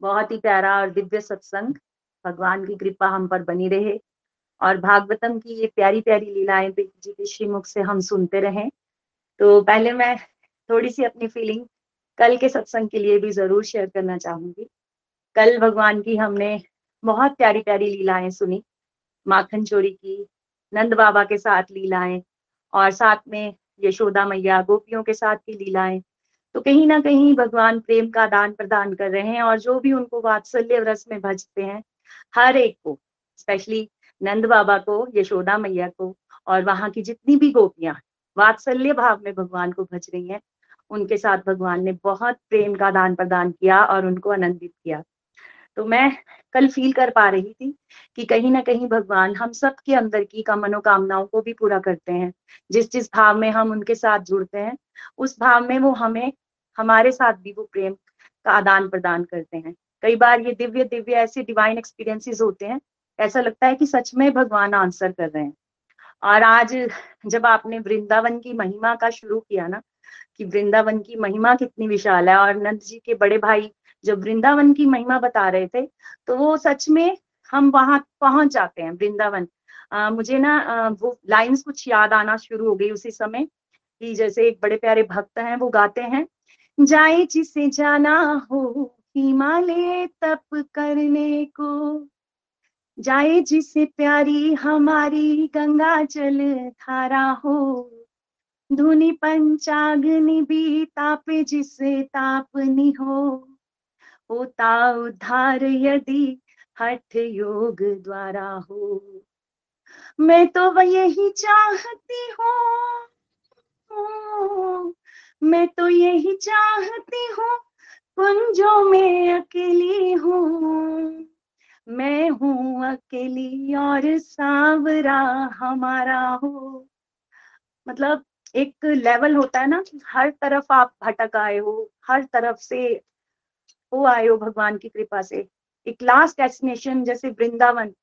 बहुत ही प्यारा और दिव्य सत्संग। भगवान की कृपा हम पर बनी रहे और भागवतम की ये प्यारी प्यारी लीलाएँ जी के श्रीमुख से हम सुनते रहे। तो पहले मैं थोड़ी सी अपनी फीलिंग कल के सत्संग के लिए भी ज़रूर शेयर करना चाहूँगी। कल भगवान की हमने बहुत प्यारी प्यारी लीलाएँ सुनी। माखन चोरी की, नंद बाबा के साथ लीलाएँ और साथ में यशोदा मैया गोपियों के साथ की लीलाएँ। तो कहीं ना कहीं भगवान प्रेम का दान प्रदान कर रहे हैं और जो भी उनको वात्सल्य रस में भजते हैं, हर एक को स्पेशली नंद बाबा को, यशोदा मैया को और वहाँ की जितनी भी गोपियाँ वात्सल्य भाव में भगवान को भज रही हैं, उनके साथ भगवान ने बहुत प्रेम का दान प्रदान किया और उनको आनंदित किया। तो मैं कल फील कर पा रही थी कि कहीं ना कहीं भगवान हम सब के अंदर की का मनोकामनाओं को भी पूरा करते हैं। जिस जिस भाव में हम उनके साथ जुड़ते हैं, उस भाव में वो हमें, हमारे साथ भी वो प्रेम का आदान प्रदान करते हैं। कई बार ये दिव्य दिव्य ऐसे डिवाइन एक्सपीरियंसेस होते हैं, ऐसा लगता है कि सच में भगवान आंसर कर रहे हैं। और आज जब आपने वृंदावन की महिमा का शुरू किया ना, कि वृंदावन की महिमा कितनी विशाल है और नंद जी के बड़े भाई जब वृंदावन की महिमा बता रहे थे तो वो सच में हम वहाँ पहुँच जाते हैं वृंदावन। मुझे ना वो लाइंस कुछ याद आना शुरू हो गई उसी समय कि जैसे एक बड़े प्यारे भक्त हैं, वो गाते हैं, जाए जिसे जाना हो, हिमालय तप करने को। जाए जिसे प्यारी हमारी गंगा जल धारा हो। धुनि पंचाग्नि भी तापे जिसे तापनी हो। होता उद्धार यदि हठ योग द्वारा हो। मैं तो वह यही चाहती हूँ, मैं तो यही चाहती हूँ, कुंजों में अकेली हूँ। मैं हूँ अकेली और सांवरा हमारा हो। मतलब एक लेवल होता है ना, हर तरफ़ आप भटक आए हो, हर तरफ़ से हो आए हो भगवान की कृपा से। एक लास्ट डेस्टिनेशन जैसे वृंदावन,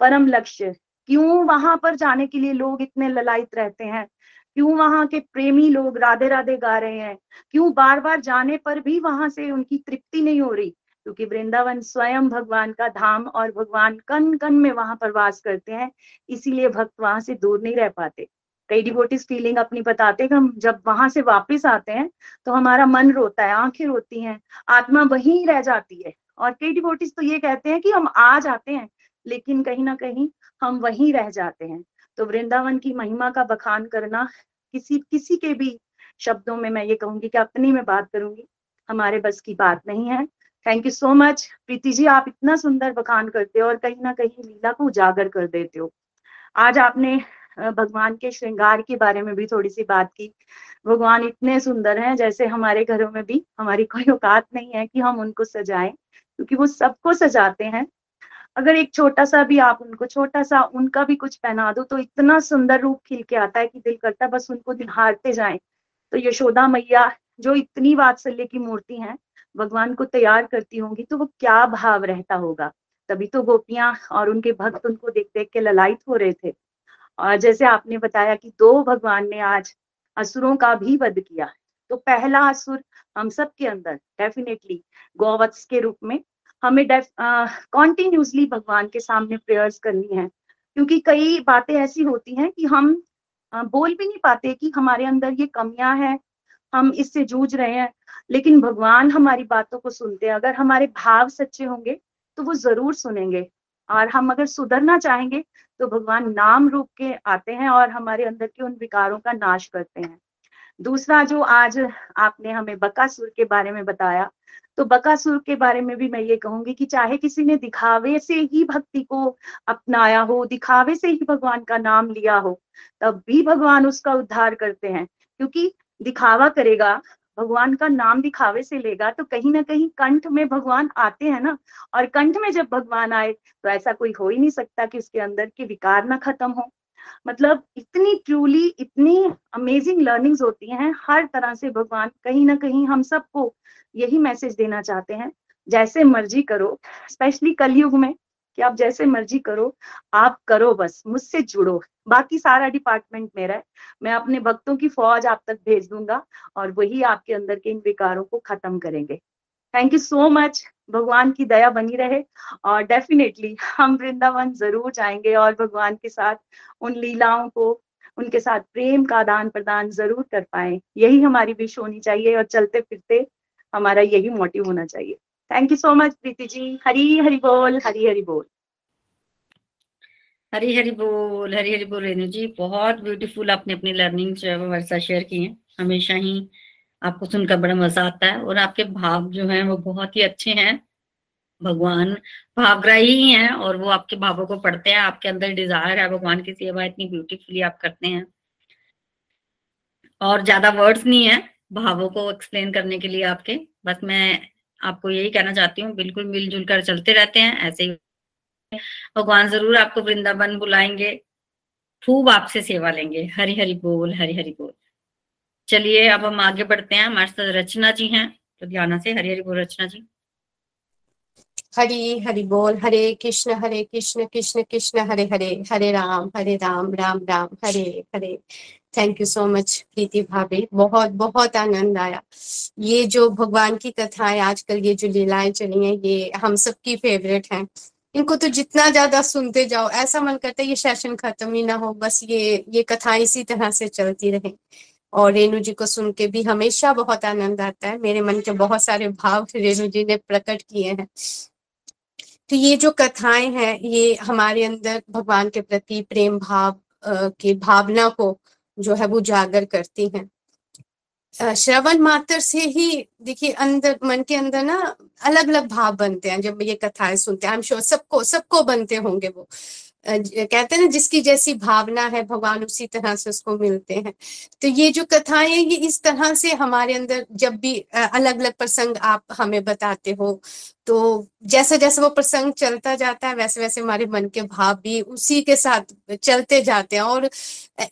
परम लक्ष्य। क्यों वहाँ पर जाने के लिए लोग इतने ललायत रहते हैं? क्यों वहाँ के प्रेमी लोग राधे राधे गा रहे हैं? क्यों बार बार जाने पर भी वहाँ से उनकी तृप्ति नहीं हो रही? क्योंकि वृंदावन स्वयं भगवान का धाम और भगवान कन कन में वहाँ पर वास करते हैं, इसीलिए भक्त वहाँ से दूर नहीं रह पाते। कई डिवोटिस फीलिंग अपनी बताते हैं हम जब वहाँ से वापस आते हैं तो हमारा मन रोता है, आँखें रोती हैं, आत्मा वहीं रह जाती है। और कई डिवोटिस तो ये कहते हैं कि हम आ जाते हैं, लेकिन कहीं ना कहीं हम वहीं रह जाते हैं। तो वृंदावन की महिमा का बखान करना किसी किसी के भी शब्दों में मैं ये कहूँगी कि अपनी में बात करूँगी, हमारे बस की बात नहीं है। Thank you so much Preeti ji, आप इतना सुंदर बखान करते हो और कहीं ना कहीं लीला को उजागर कर देते हो। आज आपने भगवान के श्रृंगार के बारे में भी थोड़ी सी बात की। भगवान इतने सुंदर हैं, जैसे हमारे घरों में भी हमारी कोई औकात नहीं है कि हम उनको सजाएँ, क्योंकि वो सबको सजाते हैं। अगर एक छोटा सा भी आप उनको छोटा सा उनका भी कुछ पहना दो तो इतना सुंदर रूप खिल के आता है कि दिल करता है बस उनको निहारते जाए। तो यशोदा मैया, जो इतनी वात्सल्य की मूर्ति है, भगवान को तैयार करती होंगी तो वो क्या भाव रहता होगा? तभी तो गोपियाँ और उनके भक्त उनको देख देख के ललायत हो रहे थे। और जैसे आपने बताया कि दो भगवान ने आज असुरों का भी वध किया तो पहला असुर हम सब के अंदर डेफिनेटली गौवत्स के रूप में हमें कॉन्टिन्यूसली भगवान के सामने प्रेयर्स करनी है। क्योंकि कई बातें ऐसी होती हैं कि हम आ, बोल भी नहीं पाते कि हमारे अंदर ये कमियाँ हैं हम इससे जूझ रहे हैं। लेकिन भगवान हमारी बातों को सुनते हैं। अगर हमारे भाव सच्चे होंगे तो वो ज़रूर सुनेंगे। और हम अगर सुधरना चाहेंगे तो भगवान नाम रूप के आते हैं और हमारे अंदर के उन विकारों का नाश करते हैं। दूसरा जो आज आपने हमें बकासुर के बारे में बताया तो बकासुर के बारे में भी मैं ये कहूँगी कि चाहे किसी ने दिखावे से ही भक्ति को अपनाया हो, दिखावे से ही भगवान का नाम लिया हो, तब भी भगवान उसका उद्धार करते हैं। क्योंकि दिखावा करेगा भगवान का नाम दिखावे से लेगा तो कहीं ना कहीं कंठ में भगवान आते हैं ना, और कंठ में जब भगवान आए तो ऐसा कोई हो ही नहीं सकता कि उसके अंदर के विकार ना खत्म हो। मतलब इतनी ट्रूली इतनी अमेजिंग लर्निंग्स होती हैं, हर तरह से भगवान कहीं ना कहीं हम सबको यही मैसेज देना चाहते हैं, जैसे मर्ज़ी करो स्पेशली कलयुग में। कि आप जैसे मर्ज़ी करो, आप करो बस, मुझसे जुड़ो। बाकी सारा डिपार्टमेंट मेरा है। मैं अपने भक्तों की फौज आप तक भेज दूँगा और वही आपके अंदर के इन विकारों को खत्म करेंगे। थैंक यू सो मच भगवान की दया बनी रहे और डेफिनेटली हम वृंदावन ज़रूर जाएँगे और भगवान के साथ उन लीलाओं को, उनके साथ प्रेम का आदान प्रदान ज़रूर कर पाए। यही हमारी विश होनी चाहिए और चलते फिरते हमारा यही मोटिव होना चाहिए। Thank you so much Preeti ji Hari Hari बोल हरी हरी बोल हरी हरी बोल हरी हरी बोल रेणु जी बहुत ब्यूटीफुल आपने अपनी लर्निंग जो है वो वर्षा शेयर की है। हमेशा ही आपको सुनकर बड़ा मज़ा आता है और आपके भाव जो हैं वो बहुत ही अच्छे हैं। भगवान भावग्राही ही हैं और वो आपके भावों को पढ़ते हैं, आपके अंदर डिज़ायर है, भगवान की सेवा इतनी ब्यूटीफुली आप करते हैं। और ज़्यादा वर्ड्स नहीं है भावों को एक्सप्लेन करने के लिए आपके। बस मैं आपको यही कहना चाहती हूँ, बिल्कुल मिलजुल कर चलते रहते हैं, ऐसे ही भगवान ज़रूर आपको वृंदावन बुलाएँगे, खूब आपसे सेवा लेंगे हरी हरी बोल हरी हरी बोल। चलिए, अब हम आगे बढ़ते हैं, हमारे साथ रचना जी हैं तो ध्यान से हरी हरी बोल रचना जी। हरी, हरि बोल, Hare Krishna Hare Krishna Krishna Krishna, Hare Hare Hare Ram Hare Ram Ram Ram, Hare Hare. Thank you so much Preeti भाभी। बहुत बहुत आनंद आया। ये जो भगवान की कथाएँ आजकल ये जो लीलाएँ चली हैं, ये हम सबकी फेवरेट हैं। इनको तो जितना ज़्यादा सुनते जाओ, ऐसा मन करता है ये सेशन खत्म ही ना हो, बस ये ये कथाएँ इसी तरह से चलती रहे। और रेणु जी को सुन के भी हमेशा बहुत आनंद आता है। मेरे मन के बहुत सारे भाव रेणु जी ने प्रकट किए हैं। तो ये जो कथाएँ हैं, ये हमारे अंदर भगवान के प्रति प्रेम भाव की भावना को जो है वो उजागर करती हैं। श्रवण मात्र से ही देखिए अंदर, मन के अंदर ना अलग अलग भाव बनते हैं जब ये कथाएँ सुनते हैं। आई एम श्योर सबको सबको बनते होंगे वो। कहते हैं ना, जिसकी जैसी भावना है, भगवान उसी तरह से उसको मिलते हैं। तो ये जो कथाएँ ये इस तरह से हमारे अंदर जब भी अलग अलग प्रसंग आप हमें बताते हो तो जैसा जैसा वो प्रसंग चलता जाता है वैसे वैसे हमारे मन के भाव भी उसी के साथ चलते जाते हैं। और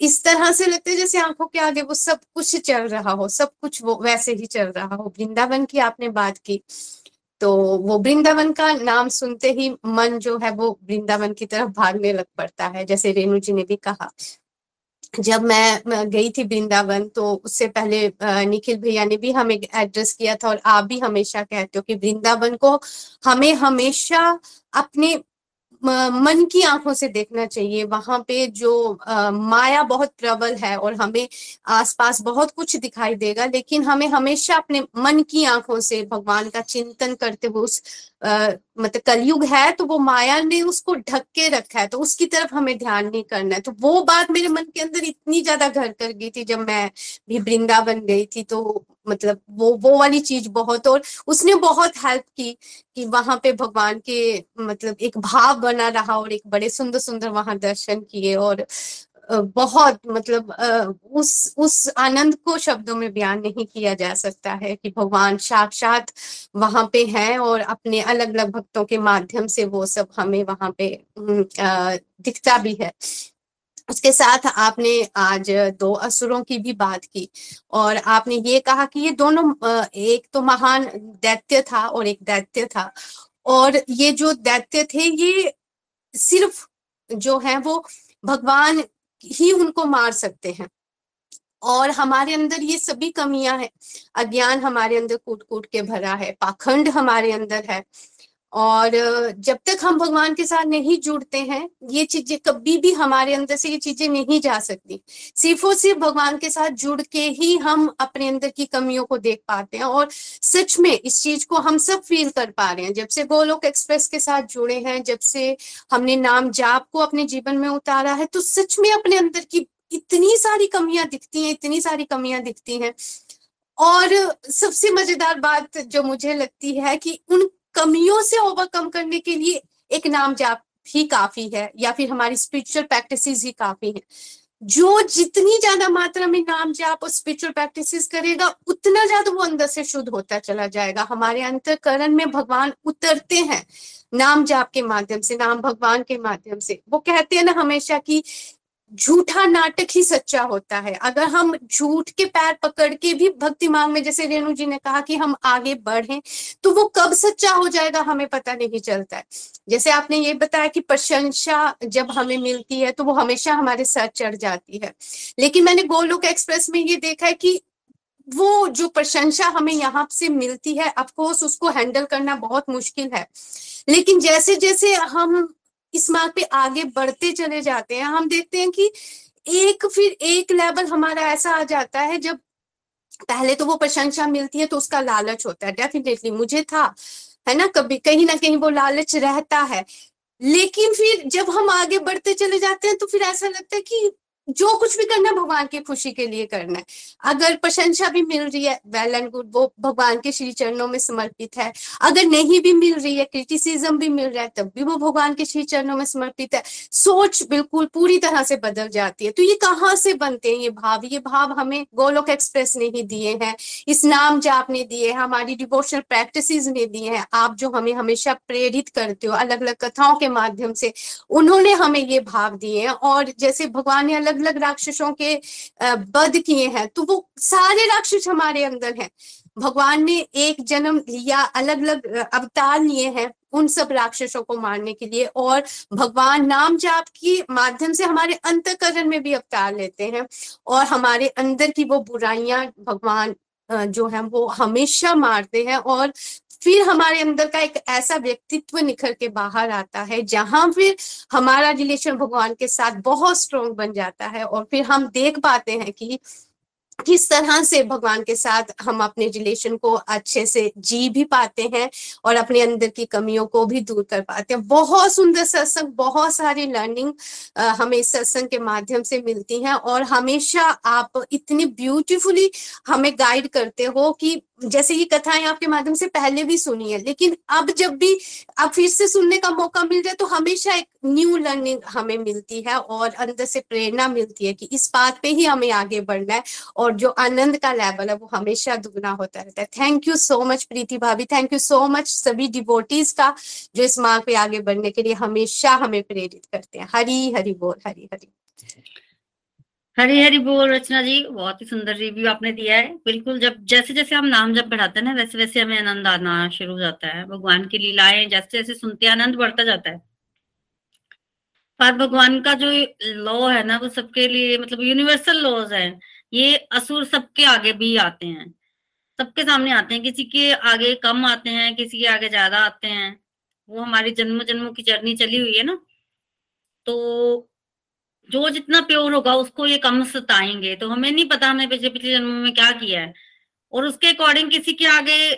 इस तरह से लगते जैसे आँखों के आगे वो सब कुछ चल रहा हो, सब कुछ वो वैसे ही चल रहा हो। वृंदावन की आपने बात की तो वो वृंदावन का नाम सुनते ही मन जो है वो वृंदावन की तरफ़ भागने लग पड़ता है, जैसे रेणु जी ने भी कहा। जब मैं गई थी वृंदावन तो उससे पहले निखिल भैया ने भी हमें एड्रेस किया था और आप भी हमेशा कहते हो कि वृंदावन को हमें हमेशा अपने मन की आँखों से देखना चाहिए। वहाँ पे जो आ, माया बहुत प्रबल है और हमें आसपास बहुत कुछ दिखाई देगा लेकिन हमें हमेशा अपने मन की आँखों से भगवान का चिंतन करते हुए उस मतलब कलयुग है तो वो माया ने उसको ढक के रखा है तो उसकी तरफ़ हमें ध्यान नहीं करना है। तो वो बात मेरे मन के अंदर इतनी ज़्यादा घर कर गई थी जब मैं भी वृंदावन गई थी तो मतलब वो वो वाली चीज़ बहुत और उसने बहुत हेल्प की कि वहाँ पे भगवान के मतलब एक भाव बना रहा और एक बड़े सुंदर सुंदर वहाँ दर्शन किए और बहुत मतलब उस उस आनंद को शब्दों में बयान नहीं किया जा सकता है कि भगवान साक्षात वहाँ पे हैं और अपने अलग अलग भक्तों के माध्यम से वो सब हमें वहाँ पे दिखता भी है। उसके साथ आपने आज दो असुरों की भी बात की और आपने ये कहा कि ये दोनों एक तो महान दैत्य था और एक दैत्य था और ये जो दैत्य थे ये सिर्फ़ जो है वो भगवान ही उनको मार सकते हैं और हमारे अंदर ये सभी कमियाँ हैं। अज्ञान हमारे अंदर कूट कूट के भरा है, पाखंड हमारे अंदर है। और जब तक हम भगवान के साथ नहीं जुड़ते हैं, ये चीज़ें कभी भी हमारे अंदर से ये चीज़ें नहीं जा सकती। सिर्फ़ और सिर्फ़ भगवान के साथ जुड़ के ही हम अपने अंदर की कमियों को देख पाते हैं और सच में इस चीज़ को हम सब फील कर पा रहे हैं। जब से गोलोक एक्सप्रेस के साथ जुड़े हैं, जब से हमने नाम जाप को अपने जीवन में उतारा है तो सच में अपने अंदर की इतनी सारी कमियाँ दिखती हैं, इतनी सारी कमियाँ दिखती हैं। और सबसे मज़ेदार बात जो मुझे लगती है कि उन कमियों से ओवरकम करने के लिए एक नाम जाप ही काफ़ी है, या फिर हमारी स्पिरिचुअल प्रैक्टिस ही काफ़ी है। जो जितनी ज़्यादा मात्रा में नाम जाप और स्पिरिचुअल प्रैक्टिस करेगा, उतना ज़्यादा वो अंदर से शुद्ध होता चला जाएगा। हमारे अंतकरण में भगवान उतरते हैं, नाम जाप के माध्यम से, नाम भगवान के माध्यम से। वो कहते हैं ना हमेशा कि झूठा नाटक ही सच्चा होता है। अगर हम झूठ के पैर पकड़ के भी भक्ति मांग में जैसे रेणु जी ने कहा कि हम आगे बढ़े तो वो कब सच्चा हो जाएगा हमें पता नहीं चलता है। जैसे आपने ये बताया कि प्रशंसा जब हमें मिलती है तो वो हमेशा हमारे सर चढ़ जाती है। लेकिन मैंने गोलोक एक्सप्रेस में ये देखा है कि वो जो प्रशंसा हमें यहाँ से मिलती है अफकोर्स उसको हैंडल करना बहुत मुश्किल है। लेकिन जैसे जैसे हम इस मार्ग पे आगे बढ़ते चले जाते हैं। हम देखते हैं कि एक फिर एक लेवल हमारा ऐसा आ जाता है, जब पहले तो वो प्रशंसा मिलती है तो उसका लालच होता है। डेफिनेटली मुझे था, है ना? कभी कहीं ना कहीं वो लालच रहता है। लेकिन फिर जब हम आगे बढ़ते चले जाते हैं तो फिर ऐसा लगता है कि जो कुछ भी करना भगवान की खुशी के लिए करना है। अगर प्रशंसा भी मिल रही है वेल एंड गुड वो भगवान के श्री चरणों में समर्पित है। अगर नहीं भी मिल रही है क्रिटिसिज्म भी मिल रहा है, तब भी वो भगवान के श्री चरणों में समर्पित है। सोच बिल्कुल पूरी तरह से बदल जाती है। तो ये कहाँ से बनते हैं ये भाव? ये भाव हमें गोलोक एक्सप्रेस ने ही दिए हैं। इस नाम जाप ने दिए हमारी डिवोशनल प्रैक्टिस ने दिए हैं। आप जो हमें हमेशा प्रेरित करते हो अलग अलग कथाओं के माध्यम से, उन्होंने हमें ये भाव दिए हैं। और जैसे भगवान ने अलग अलग राक्षसों के बध किए हैं तो वो सारे राक्षस हमारे अंदर हैं। भगवान ने एक जन्म लिया अलग अलग अवतार लिए हैं उन सब राक्षसों को मारने के लिए और भगवान नाम जाप के माध्यम से हमारे अंतकरण में भी अवतार लेते हैं और हमारे अंदर की वो बुराइयाँ भगवान जो है वो हमेशा मारते हैं और फिर हमारे अंदर का एक ऐसा व्यक्तित्व निखर के बाहर आता है, जहाँ फिर हमारा रिलेशन भगवान के साथ बहुत स्ट्रोंग बन जाता है और फिर हम देख पाते हैं कि किस तरह से भगवान के साथ हम अपने रिलेशन को अच्छे से जी भी पाते हैं और अपने अंदर की कमियों को भी दूर कर पाते हैं। बहुत सुंदर सत्संग, बहुत सारी लर्निंग हमें इस सत्संग के माध्यम से मिलती हैं और हमेशा आप इतनी ब्यूटीफुली हमें गाइड करते हो कि जैसे ये कथाएँ आपके माध्यम से पहले भी सुनी है, लेकिन अब जब भी अब फिर से सुनने का मौका मिल जाए तो हमेशा एक न्यू लर्निंग हमें मिलती है और अंदर से प्रेरणा मिलती है कि इस बात पे ही हमें आगे बढ़ना है और जो आनंद का लेवल है वो हमेशा दुगना होता रहता है। Thank you so much Preeti भाभी। थैंक यू सो मच सभी डिवोटीज का, जो इस मार्ग पे आगे बढ़ने के लिए हमेशा हमें प्रेरित करते हैं। हरी हरी बोल, हरी हरी। हरी हरी बोल रचना जी, बहुत ही सुंदर रिव्यू आपने दिया है। बिल्कुल, जब जैसे जैसे हम नाम जब बढ़ाते हैं ना, वैसे वैसे हमें आनंद आना शुरू हो जाता है। भगवान की लीलाएँ जैसे जैसे सुनते हैं, आनंद बढ़ता जाता है। पर भगवान का जो लॉ है ना, वो सबके लिए मतलब यूनिवर्सल लॉज है। ये असुर सबके आगे भी आते हैं। सबके सामने आते हैं। किसी के आगे कम आते हैं, किसी के आगे ज़्यादा आते हैं। वो हमारी जन्म जन्मों की जर्नी चली हुई है ना। तो जो जितना प्योर होगा उसको ये कम सताएँगे। तो हमें नहीं पता हमने पिछले पिछले जन्मों में क्या किया है। और उसके अकॉर्डिंग किसी के आगे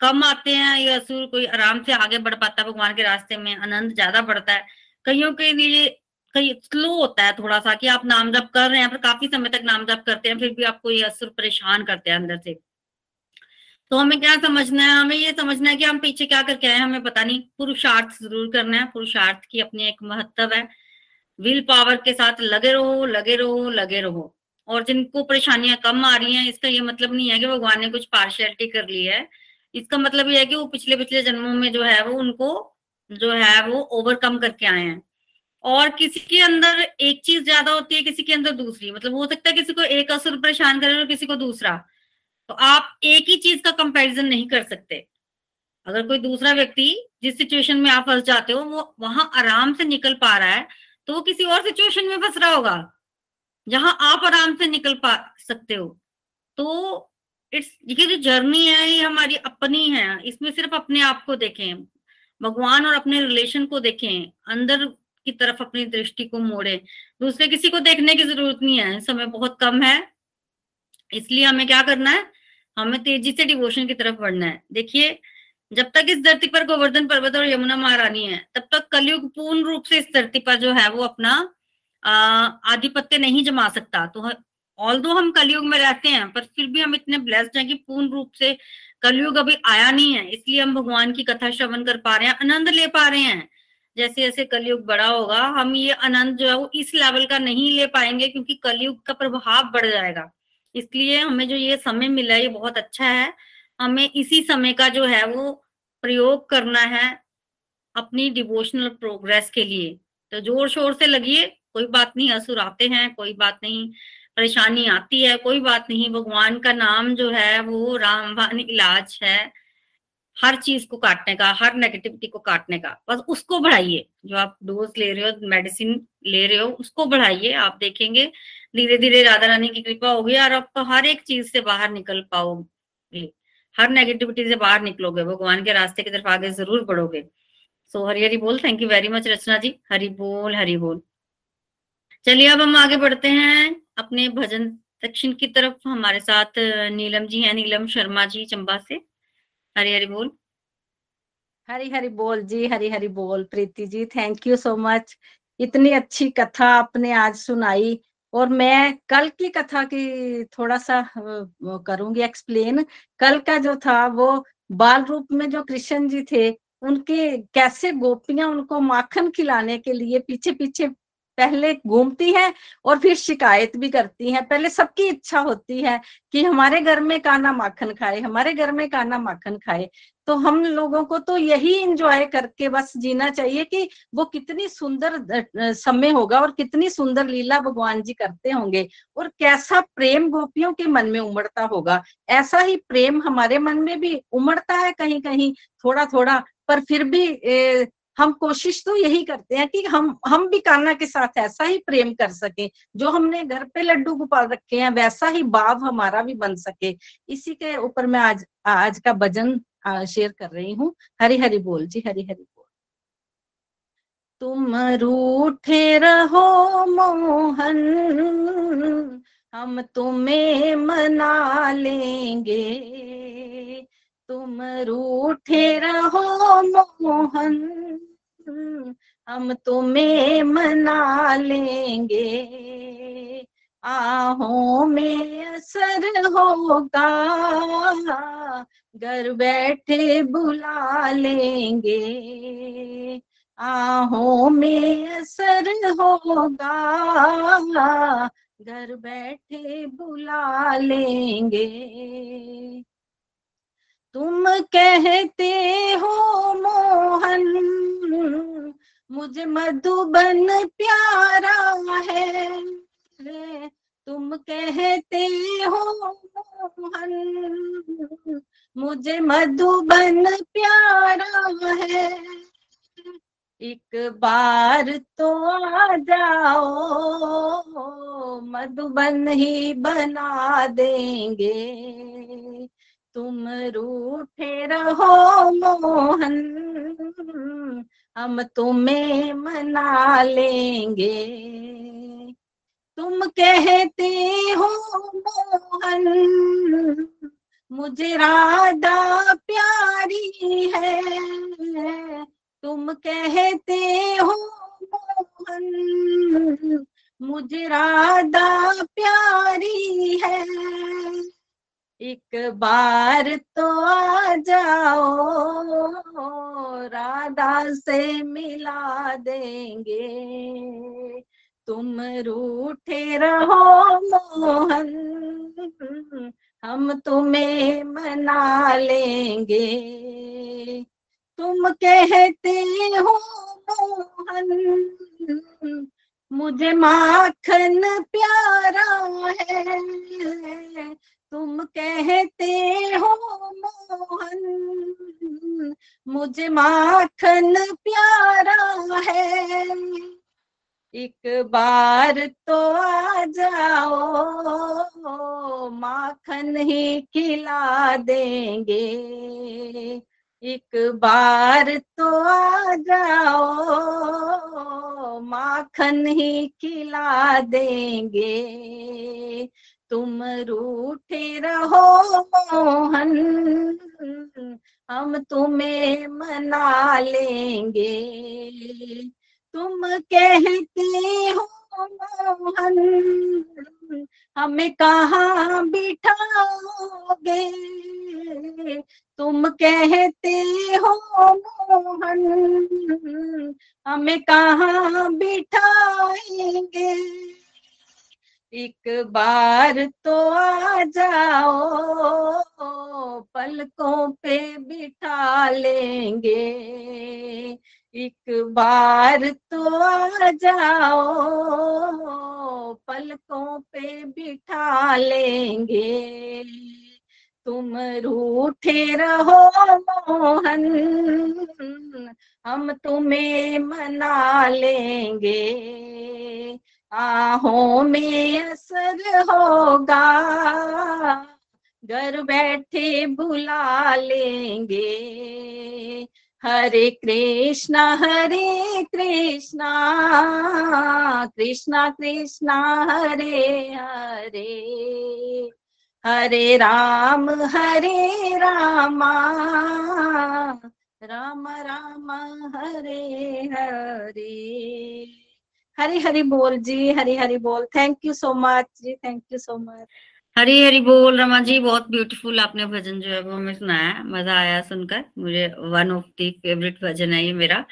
कम आते हैं या असुर कोई आराम से आगे बढ़ पाता है, भगवान के रास्ते में आनंद ज़्यादा बढ़ता है, कईयों के लिए कई स्लो होता है थोड़ा सा कि आप नाम जप कर रहे हैं, पर काफ़ी समय तक नाम जप करते हैं, फिर भी आपको ये असुर परेशान करते हैं अंदर से। तो हमें क्या समझना है? हमें ये समझना है कि हम पीछे क्या करके आए हमें पता नहीं। पुरुषार्थ ज़रूर करना है। पुरुषार्थ की अपनी एक महत्व है। विल पावर के साथ लगे रहो लगे रहो लगे रहो। और जिनको परेशानियाँ कम आ रही हैं, इसका ये मतलब नहीं है कि भगवान ने कुछ पार्शियलिटी कर ली है। इसका मतलब ये है कि वो पिछले पिछले जन्मों में जो है, वो उनको जो है, वो ओवरकम करके आए हैं। और किसी के अंदर एक चीज़ ज़्यादा होती है, किसी के अंदर दूसरी। मतलब हो सकता है किसी को एक असुर परेशान करे और किसी को दूसरा। तो आप एक ही चीज़ का कंपैरिजन नहीं कर सकते। अगर कोई दूसरा व्यक्ति, जिस सिचुएशन में आप फंस जाते हो, वो वहाँ आराम से निकल पा रहा है तो वो किसी और सिचुएशन में फंस रहा होगा। जहाँ आप आराम से निकल पा सकते हो। तो इट्स ये जो जर्नी है, ये हमारी अपनी है। इसमें सिर्फ़ अपने आप को देखें। भगवान और अपने रिलेशन को देखें। अंदर की तरफ़ अपनी दृष्टि को मोड़े। दूसरे किसी को देखने की ज़रूरत नहीं है। समय बहुत कम है। इसलिए हमें क्या करना है? हमें तेज़ी से डिवोशन की तरफ़ बढ़ना है। देखिए जब तक इस धरती पर गोवर्धन पर्वत और यमुना महारानी है, तब तक कलयुग पूर्ण रूप से इस धरती पर जो है वो अपना आधिपत्य नहीं जमा सकता। तो ऑल दो हम कलयुग में रहते हैं, पर फिर भी हम इतने ब्लेस्ड हैं कि पूर्ण रूप से कलयुग अभी आया नहीं है। इसलिए हम भगवान की कथा श्रवण कर पा रहे हैं, आनंद ले पा रहे हैं। जैसे जैसे कलयुग बड़ा होगा, हम ये आनंद जो है वो इस लेवल का नहीं ले पाएँगे क्योंकि कलयुग का प्रभाव बढ़ जाएगा। इसलिए हमें जो ये समय मिला है, ये बहुत अच्छा है। हमें इसी समय का जो है वो प्रयोग करना है अपनी डिवोशनल प्रोग्रेस के लिए। तो ज़ोर शोर से लगिए, कोई बात नहीं असुर आते हैं, कोई बात नहीं, परेशानी आती है, कोई बात नहीं, भगवान का नाम जो है वो रामवान इलाज है हर चीज़ को काटने का, हर नेगेटिविटी को काटने का। बस उसको बढ़ाइए, जो आप डोज ले रहे हो मेडिसिन ले रहे हो, उसको बढ़ाइए, आप देखेंगे धीरे धीरे राधा रानी की कृपा होगी और आप हर एक चीज़ से बाहर निकल पाओगे। हर नेगेटिविटी से बाहर निकलोगे भगवान के रास्ते की तरफ़ आगे ज़रूर बढ़ोगे। सो so, हरी हरी बोल thank you very much Rachna ji. Hari बोल हरी बोल। चलिए अब हम आगे बढ़ते हैं अपने भजन दक्षिण की तरफ़। हमारे साथ नीलम जी हैं नीलम शर्मा जी चंबा से। हरी हरी बोल। हरी हरी बोल जी हरी हरी बोल Preeti ji thank you so much इतनी अच्छी कथा आपने आज सुनाई। और मैं कल की कथा की थोड़ा सा करूँगी एक्सप्लेन कल का जो था, वो बाल रूप में जो कृष्ण जी थे, उनके कैसे गोपियाँ उनको माखन खिलाने के लिए पीछे पीछे पहले घूमती है और फिर शिकायत भी करती है। पहले सबकी इच्छा होती है कि हमारे घर में काना माखन खाए, हमारे घर में काना माखन खाए। तो हम लोगों को तो यही इंजॉय करके बस जीना चाहिए कि वो कितनी सुंदर समय होगा और कितनी सुंदर लीला भगवान जी करते होंगे और कैसा प्रेम गोपियों के मन में उमड़ता होगा। ऐसा ही प्रेम हमारे मन में भी उमड़ता है कहीं कहीं थोड़ा थोड़ा पर फिर भी हम कोशिश तो यही करते हैं कि हम हम भी कान्हा के साथ ऐसा ही प्रेम कर सके, जो हमने घर पे लड्डू गोपाल रखे हैं, वैसा ही भाव हमारा भी बन सके। इसी के ऊपर मैं आज आज का भजन शेयर कर रही हूँ। हरी हरी बोल, जी हरी हरी बोल। तुम रूठे रहो मोहन, हम तुम्हें मना लेंगे। तुम रूठे रहो मोहन। हम तुम्हें मना लेंगे। आहों में असर होगा। घर बैठे बुला लेंगे। आहों में असर होगा। घर बैठे बुला लेंगे। तुम कहते हो मोहन, मुझे मधुबन प्यारा है। तुम कहते हो मोहन, मुझे मधुबन प्यारा है। एक बार तो आ जाओ, मधुबन ही बना देंगे। तुम रूठे रहो मोहन, हम तुम्हें मना लेंगे। तुम कहते हो मोहन, मुझे राधा प्यारी है। तुम कहते हो मोहन, मुझे राधा प्यारी है। एक बार तो आ जाओ, राधा से मिला देंगे। तुम रूठे रहो मोहन, हम तुम्हें मना लेंगे। तुम कहते हो मोहन, मुझे माखन प्यारा है तुम कहते हो मोहन, मुझे माखन प्यारा है। एक बार तो आ जाओ, माखन ही खिला देंगे। एक बार तो आ जाओ, माखन ही खिला देंगे। तुम रूठे रहो मोहन, हम तुम्हें मना लेंगे। तुम कहते हो मोहन, हमें कहा बिठाओगे? तुम कहते हो मोहन, हमें कहा बिठाएँगे? एक बार तो आ जाओ, पलकों पे बिठा लेंगे। एक बार तो आ जाओ, पलकों पे बिठा लेंगे। तुम रूठे रहो मोहन, हम तुम्हें मना लेंगे। आहों में असर होगा। घर बैठे बुला लेंगे। हरे कृष्णा हरे कृष्णा कृष्णा कृष्णा, हरे हरे। हरे राम, हरे रामा, राम राम, हरे हरे। हरी हरी बोल जी हरी हरी बोल। Thank you so much ji thank you so much Hari Hari बोल रमा जी बहुत ब्यूटीफुल आपने भजन जो है वो हमें सुनाया मज़ा आया सुनकर। मुझे वन ऑफ़ दी फेवरेट भजन है ये मेरा।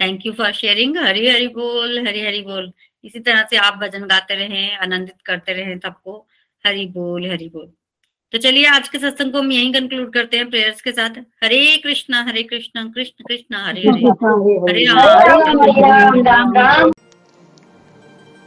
Thank you for sharing Hari Hari बोल हरी हरी बोल। इसी तरह से आप भजन गाते रहें आनंदित करते रहे सबको। हरी बोल हरी बोल। तो चलिए आज के सत्संग को हम यहीं कंक्लूड करते हैं प्रेयर्स के साथ। हरे कृष्णा हरे कृष्णा कृष्ण कृष्ण हरे हरे। हरे राम।